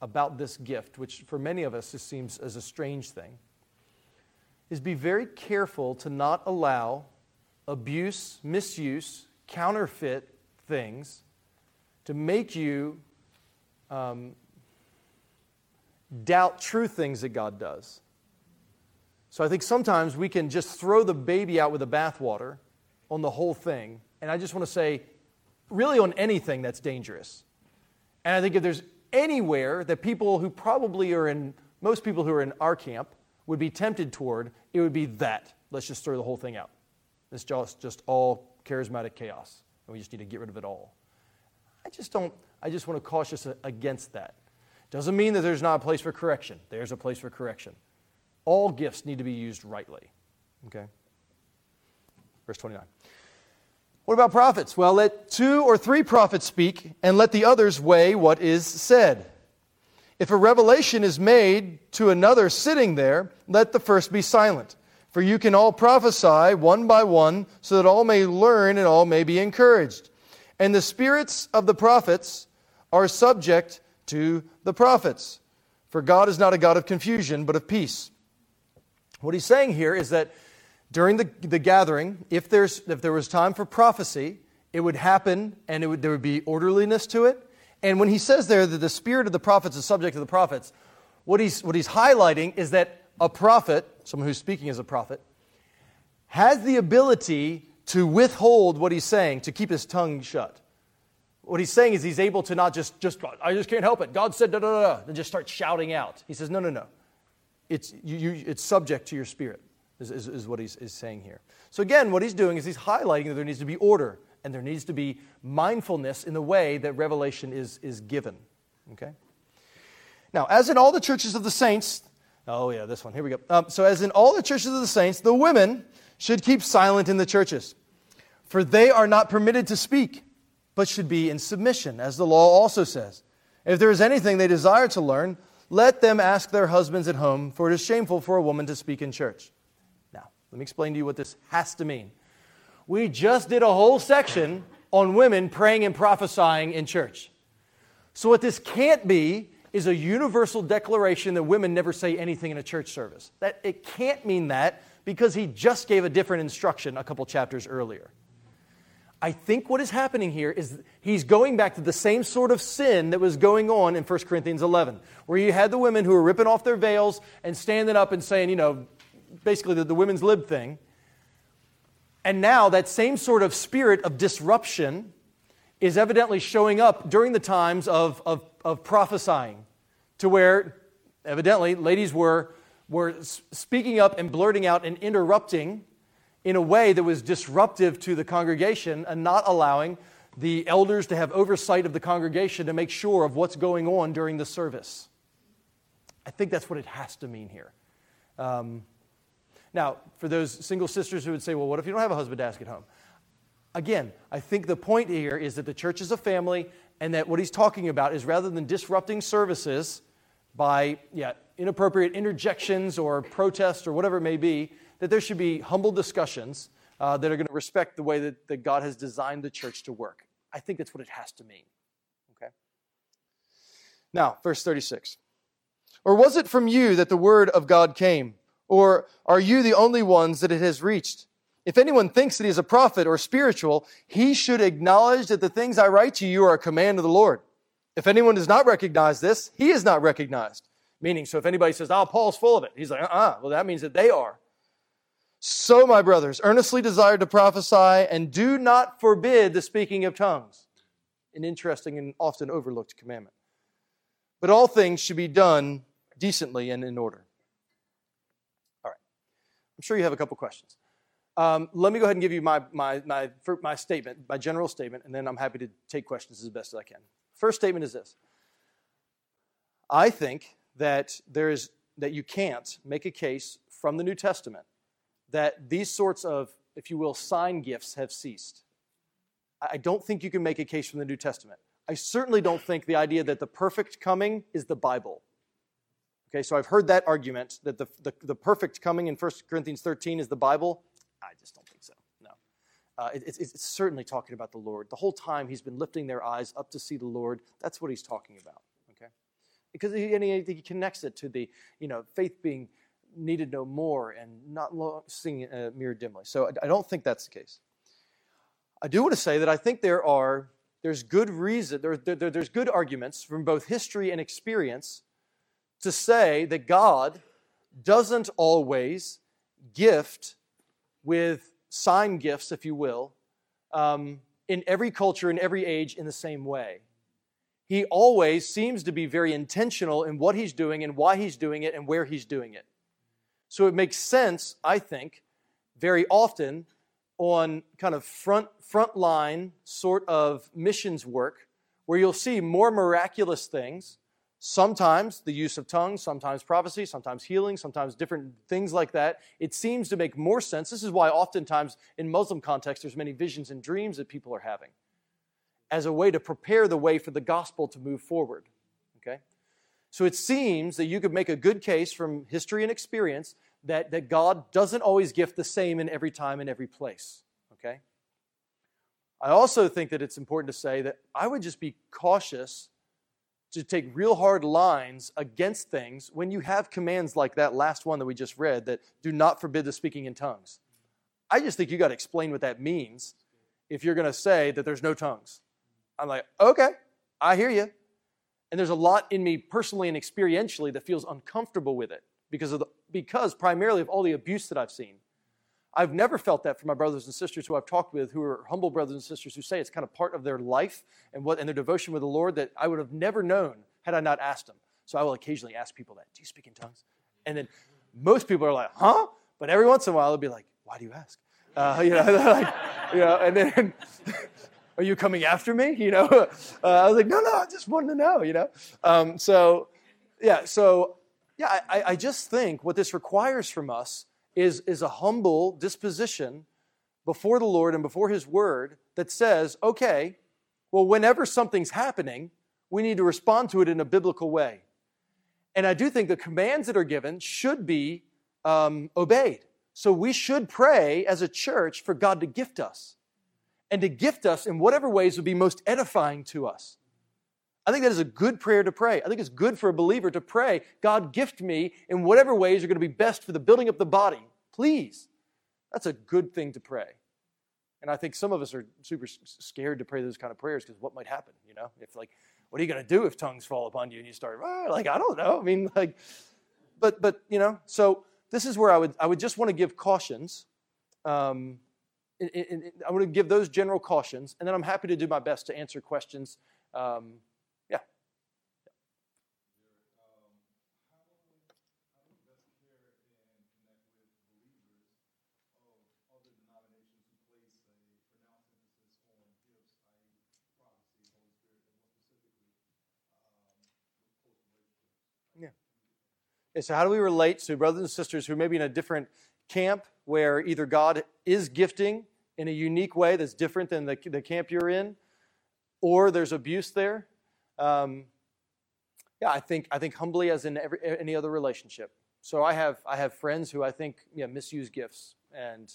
about this gift, which for many of us this seems as a strange thing, is be very careful to not allow abuse, misuse, counterfeit things to make you um, doubt true things that God does. So I think sometimes we can just throw the baby out with the bathwater on the whole thing. And I just want to say, really, on anything that's dangerous. And I think if there's anywhere that people who probably are in, most people who are in our camp would be tempted toward, it would be that. Let's just throw the whole thing out. It's just, just all charismatic chaos, and we just need to get rid of it all. I just don't, I just want to caution us against that. Doesn't mean that there's not a place for correction. There's a place for correction. All gifts need to be used rightly. Okay? Verse 29. What about prophets? Well, let two or three prophets speak, and let the others weigh what is said. If a revelation is made to another sitting there, let the first be silent. For you can all prophesy one by one, so that all may learn and all may be encouraged. And the spirits of the prophets are subject to the prophets. For God is not a God of confusion, but of peace. What he's saying here is that during the, the gathering, if, there's, if there was time for prophecy, it would happen and would, there would be orderliness to it. And when he says there that the spirit of the prophets is subject to the prophets, what he's, what he's highlighting is that a prophet, someone who's speaking as a prophet, has the ability to withhold what he's saying, to keep his tongue shut. What he's saying is he's able to not just, just I just can't help it. God said da da da, and just start shouting out. He says, no, no, no. It's, you, you, it's subject to your spirit, is, is, is what he's is saying here. So again, what he's doing is he's highlighting that there needs to be order and there needs to be mindfulness in the way that revelation is, is given. Okay? Now, as in all the churches of the saints, Oh, yeah, this one. Here we go. Um, so, as in all the churches of the saints, the women should keep silent in the churches, for they are not permitted to speak, but should be in submission, as the law also says. If there is anything they desire to learn, let them ask their husbands at home, for it is shameful for a woman to speak in church. Now, let me explain to you what this has to mean. We just did a whole section on women praying and prophesying in church. So, what this can't be is a universal declaration that women never say anything in a church service. That it can't mean that because he just gave a different instruction a couple chapters earlier. I think what is happening here is he's going back to the same sort of sin that was going on in 1 Corinthians 11, where you had the women who were ripping off their veils and standing up and saying, you know, basically the, the women's lib thing. And now that same sort of spirit of disruption is evidently showing up during the times of, of of prophesying, to where evidently ladies were, were speaking up and blurting out and interrupting in a way that was disruptive to the congregation and not allowing the elders to have oversight of the congregation to make sure of what's going on during the service. I think that's what it has to mean here. Um, now, for those single sisters who would say, well, what if you don't have a husband to ask at home? Again, I think the point here is that the church is a family and that what he's talking about is rather than disrupting services by yeah, inappropriate interjections or protests or whatever it may be, that there should be humble discussions uh, that are going to respect the way that, that God has designed the church to work. I think that's what it has to mean. Okay? Now, verse 36. Or was it from you that the word of God came? Or are you the only ones that it has reached? If anyone thinks that he is a prophet or spiritual, he should acknowledge that the things I write to you are a command of the Lord. If anyone does not recognize this, he is not recognized. Meaning, so if anybody says, oh, Paul's full of it, he's like, uh uh-uh. well, that means that they are. So, my brothers, earnestly desire to prophesy and do not forbid the speaking of tongues. An interesting and often overlooked commandment. But all things should be done decently and in order. All right. I'm sure you have a couple questions. Um, let me go ahead and give you my, my, my, my statement, my general statement, and then I'm happy to take questions as best as I can. First statement is this I think that, there is, that you can't make a case from the New Testament that these sorts of, if you will, sign gifts have ceased. I don't think you can make a case from the New Testament. I certainly don't think the idea that the perfect coming is the Bible. Okay, so I've heard that argument that the, the, the perfect coming in 1 Corinthians 13 is the Bible. I just don't think so. No. Uh, it, it's, it's certainly talking about the Lord. The whole time he's been lifting their eyes up to see the Lord. That's what he's talking about. Okay? Because he, and he, he connects it to the, you know, faith being needed no more and not seeing uh, mirror dimly. So I, I don't think that's the case. I do want to say that I think there are there's good reason there, there, there's good arguments from both history and experience to say that God doesn't always gift with sign gifts, if you will, um, in every culture, in every age, in the same way. He always seems to be very intentional in what he's doing and why he's doing it and where he's doing it. So it makes sense, I think, very often on kind of front front line sort of missions work where you'll see more miraculous things Sometimes the use of tongues, sometimes prophecy, sometimes healing, sometimes different things like that. It seems to make more sense. This is why oftentimes in Muslim context there's many visions and dreams that people are having as a way to prepare the way for the gospel to move forward. Okay? So it seems that you could make a good case from history and experience that, that God doesn't always gift the same in every time and every place. Okay? I also think that it's important to say that I would just be cautious to take real hard lines against things when you have commands like that last one that we just read that do not forbid the speaking in tongues. I just think you got to explain what that means if you're going to say that there's no tongues. I'm like, okay, I hear you. And there's a lot in me personally and experientially that feels uncomfortable with it because of the, because primarily of all the abuse that I've seen. I've never felt that from my brothers and sisters who I've talked with, who are humble brothers and sisters who say it's kind of part of their life and what and their devotion with the Lord that I would have never known had I not asked them. So I will occasionally ask people that, "Do you speak in tongues?" And then most people are like, "Huh?" But every once in a while they'll be like, "Why do you ask?" Uh, you know, like, you know, and then. are you coming after me? You know, uh, I was like, no, no, I just wanted to know. You know, um, so yeah, so yeah, I, I just think what this requires from us is, is a humble disposition before the Lord and before His Word that says, okay, well, whenever something's happening, we need to respond to it in a biblical way. And I do think the commands that are given should be um, obeyed. So we should pray as a church for God to gift us and to gift us in whatever ways would be most edifying to us. I think that is a good prayer to pray. I think it's good for a believer to pray, God, gift me in whatever ways are going to be best for the building up the body. Please. That's a good thing to pray. And I think some of us are super scared to pray those kind of prayers because what might happen, you know? If, like, what are you going to do if tongues fall upon you and you start, oh, like, I don't know. I mean, like, but, but, you know, so this is where I would, I would just want to give cautions. Um, in, in, in, I want to give those general cautions, and then I'm happy to do my best to answer questions. Um, And so, how do we relate to brothers and sisters who may be in a different camp where either God is gifting in a unique way that's different than the, the camp you're in, or there's abuse there? Um, yeah, I think, I think humbly as in every, any other relationship. So I have, I have friends who I think yeah, misuse gifts, and,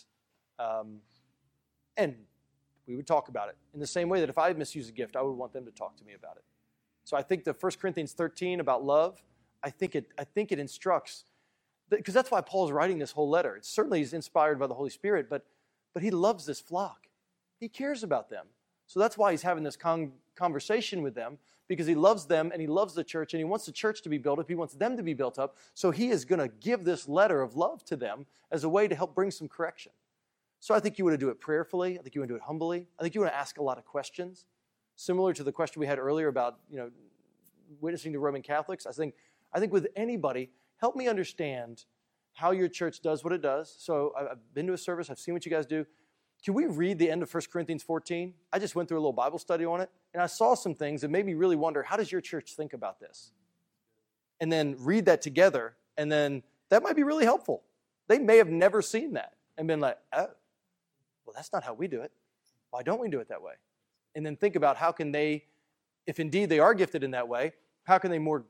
um, and we would talk about it in the same way that if I misuse a gift, I would want them to talk to me about it. So I think the 1 Corinthians 13 about love, I think it, I think it instructs Because that's why Paul's writing this whole letter. It certainly is inspired by the Holy Spirit, but, but he loves this flock. He cares about them. So that's why he's having this con- conversation with them, because he loves them and he loves the church and he wants the church to be built up. He wants them to be built up. So he is going to give this letter of love to them as a way to help bring some correction. So I think you want to do it prayerfully. I think you want to do it humbly. I think you want to ask a lot of questions, similar to the question we had earlier about you know witnessing to Roman Catholics. I think I think with anybody, help me understand how your church does what it does. So I've been to a service. I've seen what you guys do. Can we read the end of 1 Corinthians 14? I just went through a little Bible study on it, and I saw some things that made me really wonder how does your church think about this? And then read that together, and then that might be really helpful. They may have never seen that and been like, oh, well, that's not how we do it. Why don't we do it that way? And then think about how can they, if indeed they are gifted in that way, how can they more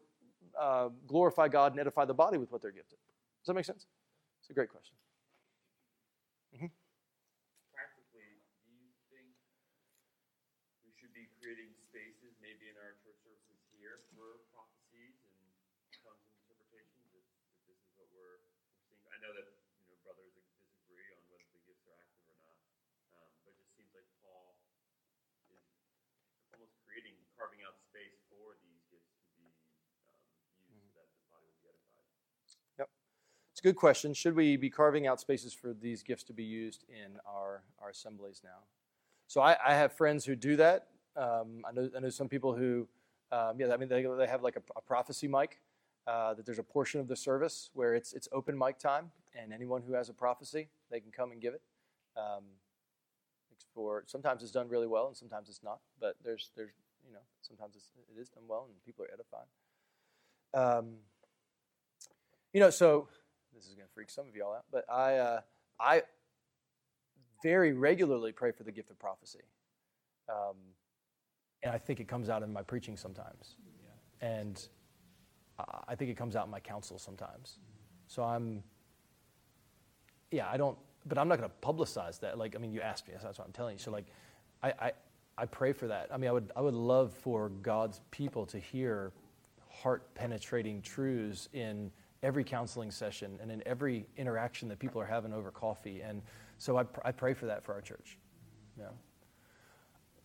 uh, glorify God and edify the body with what they're gifted? Does that make sense? It's a great question. Mm-hmm. Practically, do you think we should be creating spaces, maybe in our church services here, for prophecies and tongues and interpretations? If, if this is what we're, we're seeing, I know that good question. Should we be carving out spaces for these gifts to be used in our, our assemblies now? So I, I have friends who do that. Um, I, know, I know some people who, um, yeah, I mean, they, they have like a, a prophecy mic, uh, that there's a portion of the service where it's, it's open mic time, and anyone who has a prophecy, they can come and give it. Um, for sometimes it's done really well, and sometimes it's not. But there's there's you know sometimes it's, it is done well, and people are edified. Um, you know, so this is going to freak some of y'all out, but I, uh, I very regularly pray for the gift of prophecy. Um, and I think it comes out in my preaching sometimes. Yeah. And I think it comes out in my counsel sometimes. So I'm, yeah, I don't, but I'm not going to publicize that. Like, I mean, you asked me, that's what I'm telling you. So, like, I, I, I pray for that. I mean, I would, I would love for God's people to hear heart penetrating truths in every counseling session and in every interaction that people are having over coffee. And so I, I pray for that for our church. Yeah.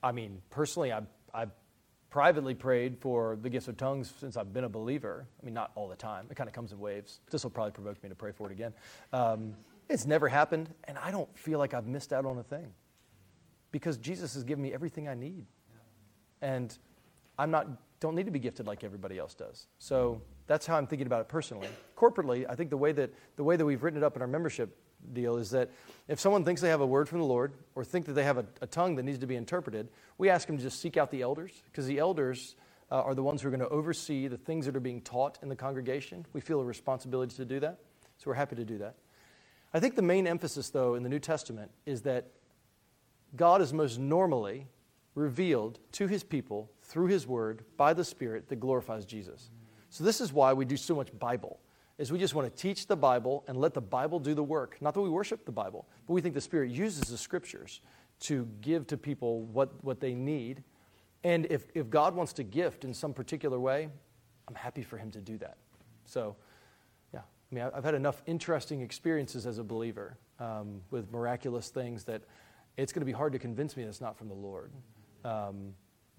I mean, personally, I, I privately prayed for the gifts of tongues since I've been a believer. I mean, not all the time. It kind of comes in waves. This will probably provoke me to pray for it again. Um, it's never happened, and I don't feel like I've missed out on a thing because Jesus has given me everything I need. And I'm not, don't need to be gifted like everybody else does. So that's how I'm thinking about it personally. Corporately, I think the way that the way that we've written it up in our membership deal is that if someone thinks they have a word from the Lord or think that they have a, a tongue that needs to be interpreted, we ask them to just seek out the elders because the elders uh, are the ones who are going to oversee the things that are being taught in the congregation. We feel a responsibility to do that, so we're happy to do that. I think the main emphasis, though, in the New Testament is that God is most normally revealed to his people through his word by the Spirit that glorifies Jesus. So this is why we do so much Bible. Is we just want to teach the Bible and let the Bible do the work. Not that we worship the Bible, but we think the Spirit uses the scriptures to give to people what, what they need. And if, if God wants to gift in some particular way, I'm happy for him to do that. So, yeah, I mean, I've had enough interesting experiences as a believer um, with miraculous things that it's going to be hard to convince me that it's not from the Lord. Um,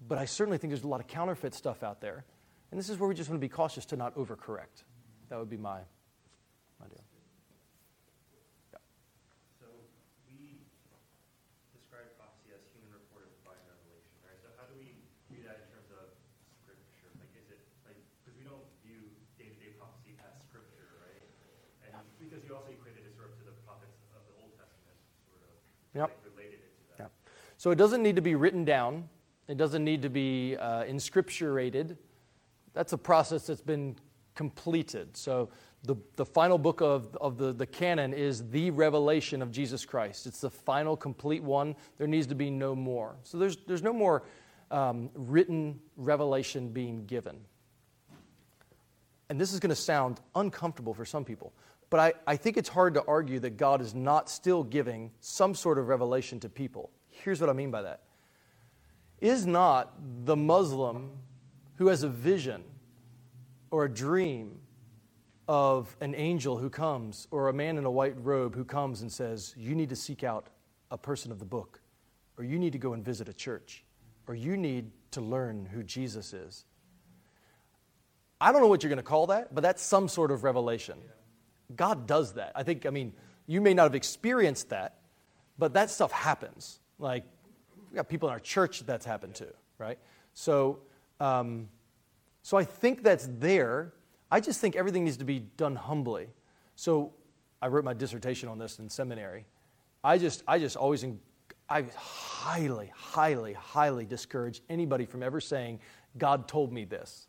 but I certainly think there's a lot of counterfeit stuff out there and this is where we just want to be cautious to not overcorrect. That would be my, my deal. So we describe prophecy as human report divine revelation, right? So how do we view that in terms of scripture? Like, is it like because we don't view day-to-day prophecy as scripture, right? And because you also equated it sort of to the prophets of the Old Testament, sort of yep. related it. Yep. So it doesn't need to be written down. It doesn't need to be uh, inscripturated. That's a process that's been completed. So the, the final book of, of the, the canon is the revelation of Jesus Christ. It's the final complete one. There needs to be no more. So there's, there's no more um, written revelation being given. And this is going to sound uncomfortable for some people, but I, I think it's hard to argue that God is not still giving some sort of revelation to people. Here's what I mean by that. Is not the Muslim who has a vision or a dream of an angel who comes or a man in a white robe who comes and says, You need to seek out a person of the book, or you need to go and visit a church, or you need to learn who Jesus is. I don't know what you're going to call that, but that's some sort of revelation. God does that. I think, I mean, you may not have experienced that, but that stuff happens. Like, we got people in our church that that's happened to, right? So, um, so I think that's there. I just think everything needs to be done humbly. So I wrote my dissertation on this in seminary. I just, I just always, I highly, highly, highly discourage anybody from ever saying, God told me this.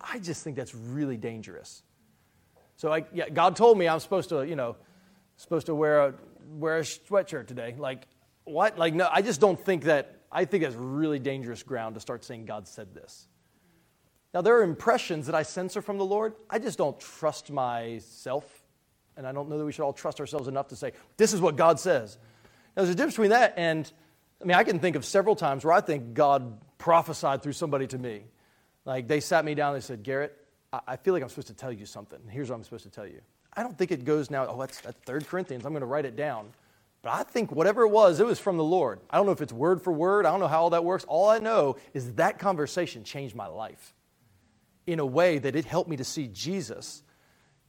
I just think that's really dangerous. So I, yeah, God told me I'm supposed to, you know, supposed to wear a, wear a sweatshirt today. Like, what? Like, no, I just don't think that, I think that's really dangerous ground to start saying God said this. Now, there are impressions that I censor from the Lord. I just don't trust myself. And I don't know that we should all trust ourselves enough to say, this is what God says. Now, there's a difference between that and, I mean, I can think of several times where I think God prophesied through somebody to me. Like, they sat me down and they said, Garrett, I feel like I'm supposed to tell you something. Here's what I'm supposed to tell you. I don't think it goes now, oh, that's, that's 3 Corinthians. I'm going to write it down. But I think whatever it was, it was from the Lord. I don't know if it's word for word. I don't know how all that works. All I know is that conversation changed my life in a way that it helped me to see Jesus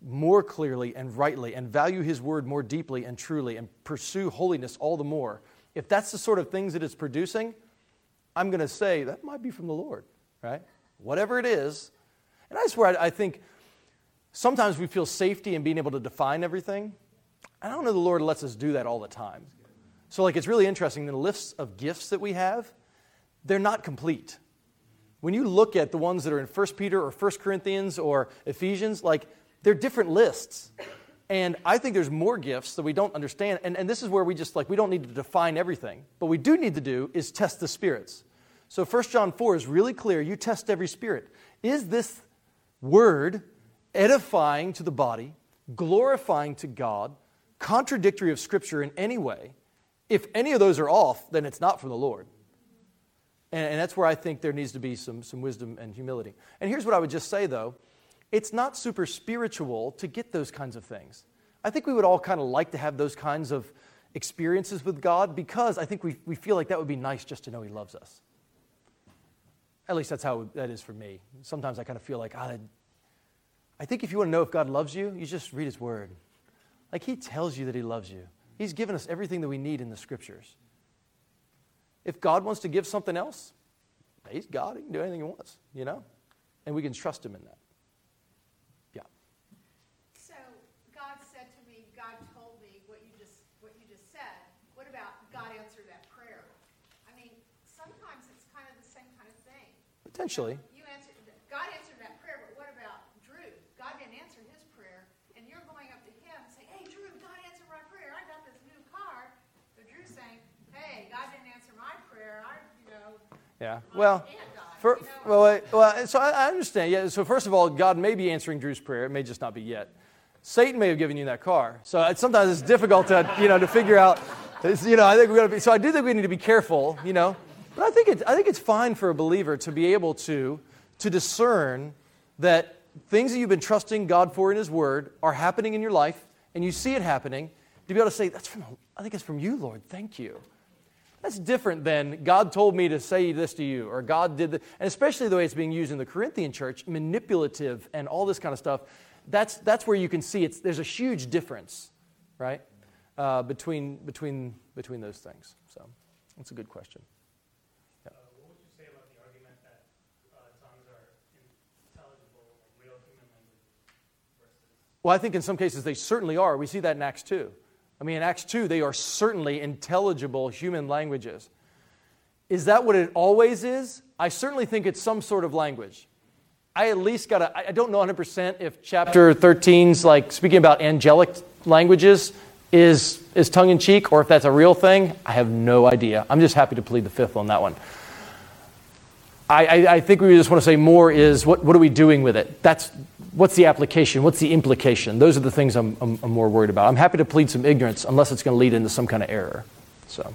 more clearly and rightly and value his word more deeply and truly and pursue holiness all the more. If that's the sort of things that it's producing, I'm going to say that might be from the Lord, right? Whatever it is. And I swear, I, think sometimes we feel safety in being able to define everything. I don't know the Lord lets us do that all the time. So, like, it's really interesting the lists of gifts that we have, they're not complete when you look at the ones that are in 1 Peter or 1 Corinthians or Ephesians, like they're different lists. And I think there's more gifts that we don't understand. And, and this is where we just like, we don't need to define everything. But we do need to do is test the spirits. So 1 John 4 is really clear. You test every spirit. Is this word edifying to the body, glorifying to God, contradictory of Scripture in any way? If any of those are off, then it's not from the Lord. And, and that's where I think there needs to be some, some wisdom and humility. And here's what I would just say, though it's not super spiritual to get those kinds of things. I think we would all kind of like to have those kinds of experiences with God because I think we, we feel like that would be nice just to know He loves us. At least that's how that is for me. Sometimes I kind of feel like, ah, I think if you want to know if God loves you, you just read His Word. Like He tells you that He loves you, He's given us everything that we need in the Scriptures. If God wants to give something else, He's God. He can do anything He wants, you know? And we can trust Him in that. Yeah. So God said to me, God told me what you just what you just said. What about God answered that prayer? I mean, sometimes it's kind of the same kind of thing. Potentially. You answered God answered that prayer, but what about Drew? God didn't answer his prayer, and you're going up to him and saying, Hey Drew, God answered my prayer. I got this new car. So Drew's saying, Hey, God didn't answer my prayer. I, you know, Yeah. Well, for, well, well, so I, I understand. Yeah. So first of all, God may be answering Drew's prayer. It may just not be yet. Satan may have given you that car. So sometimes it's difficult to, you know, to figure out. You know, I think we got to be. So I do think we need to be careful. You know, but I think it's, I think it's fine for a believer to be able to to discern that things that you've been trusting God for in His Word are happening in your life, and you see it happening. To be able to say, "That's from. I think it's from you, Lord. Thank you." That's different than God told me to say this to you, or God did that. And especially the way it's being used in the Corinthian church, manipulative and all this kind of stuff. That's, that's where you can see it's, there's a huge difference, right, uh, between, between, between those things. So that's a good question. Uh, what would you say about the argument that uh, tongues are intelligible, like real human language, versus Well, I think in some cases they certainly are. We see that in Acts 2. I mean, in Acts 2, they are certainly intelligible human languages. Is that what it always is? I certainly think it's some sort of language. I at least got a, I don't know 100% if chapter 13's like speaking about angelic languages is, is tongue in cheek or if that's a real thing. I have no idea. I'm just happy to plead the fifth on that one. I, I, I think we just want to say more is what, what are we doing with it? That's what's the application? What's the implication? Those are the things I'm, I'm, I'm more worried about. I'm happy to plead some ignorance unless it's going to lead into some kind of error. So,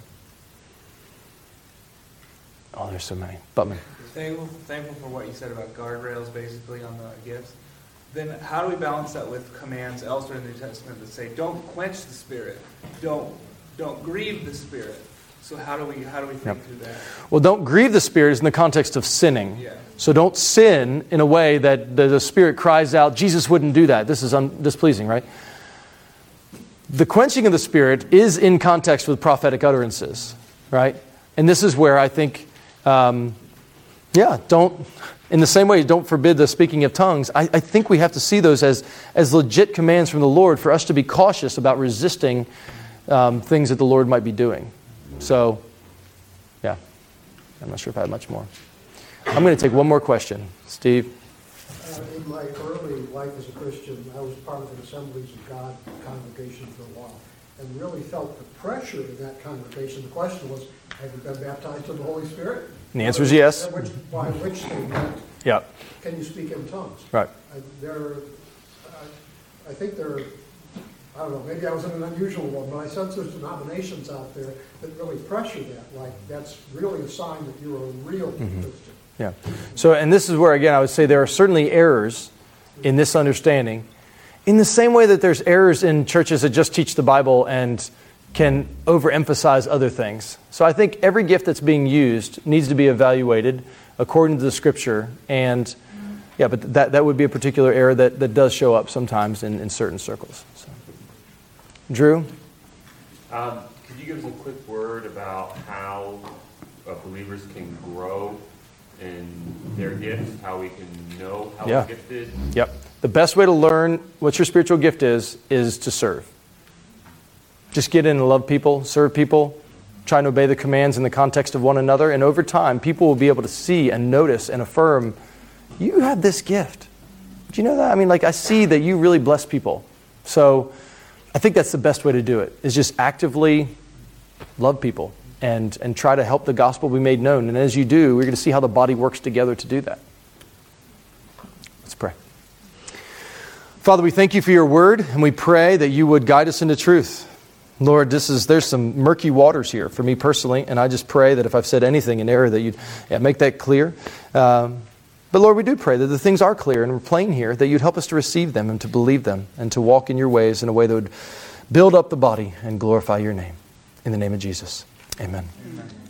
oh, there's so many. Butman. Thankful, thankful for what you said about guardrails, basically on the gifts. then how do we balance that with commands elsewhere in the New Testament that say, "Don't quench the Spirit, don't don't grieve the Spirit"? So how do we how do we think Yep. through that? Well, don't grieve the Spirit is in the context of sinning. Yeah. So don't sin in a way that the, the Spirit cries out, Jesus wouldn't do that. This is un- displeasing, right? The quenching of the Spirit is in context with prophetic utterances, right? And this is where I think, um, yeah, don't, in the same way, don't forbid the speaking of tongues. I, I think we have to see those as, as legit commands from the Lord for us to be cautious about resisting um, things that the Lord might be doing. So, yeah, I'm not sure if I have much more. I'm going to take one more question. Steve? Uh, In my early life as a Christian, I was part of an Assemblies of God congregation for a while, and really felt the pressure in that congregation. The question was, have you been baptized in the Holy Spirit? And the answer is yes. Which, by which they meant, Yeah, can you speak in tongues? right. I- There, I- I think there, I don't know, maybe I was in an unusual one, but I sense there's denominations out there that really pressure that, like, that's really a sign that you're a real Mm-hmm. Christian. Yeah. So, and this is where, again, I would say there are certainly errors in this understanding, in the same way that there's errors in churches that just teach the Bible and can overemphasize other things. So, I think every gift that's being used needs to be evaluated according to the Scripture. And, yeah, but that, that would be a particular error that, that does show up sometimes in, in certain circles. Drew? Um, could you give us a quick word about how uh, believers can grow in their gifts? How we can know how Yeah. gifted? Yep. The best way to learn what your spiritual gift is, is to serve. Just get in and love people, serve people, try and obey the commands in the context of one another. And over time, people will be able to see and notice and affirm you have this gift. Do you know that? I mean, like, I see that you really bless people. So I think that's the best way to do it, is just actively love people and, and try to help the gospel be made known. And as you do, we're going to see how the body works together to do that. Let's pray. Father, we thank you for your word, and we pray that you would guide us into truth. Lord, this is there's some murky waters here for me personally, and I just pray that if I've said anything in error, that you'd yeah, make that clear. Um, but Lord, we do pray that the things are clear and plain here, that you'd help us to receive them and to believe them and to walk in your ways in a way that would build up the body and glorify your name. In the name of Jesus, amen. Amen.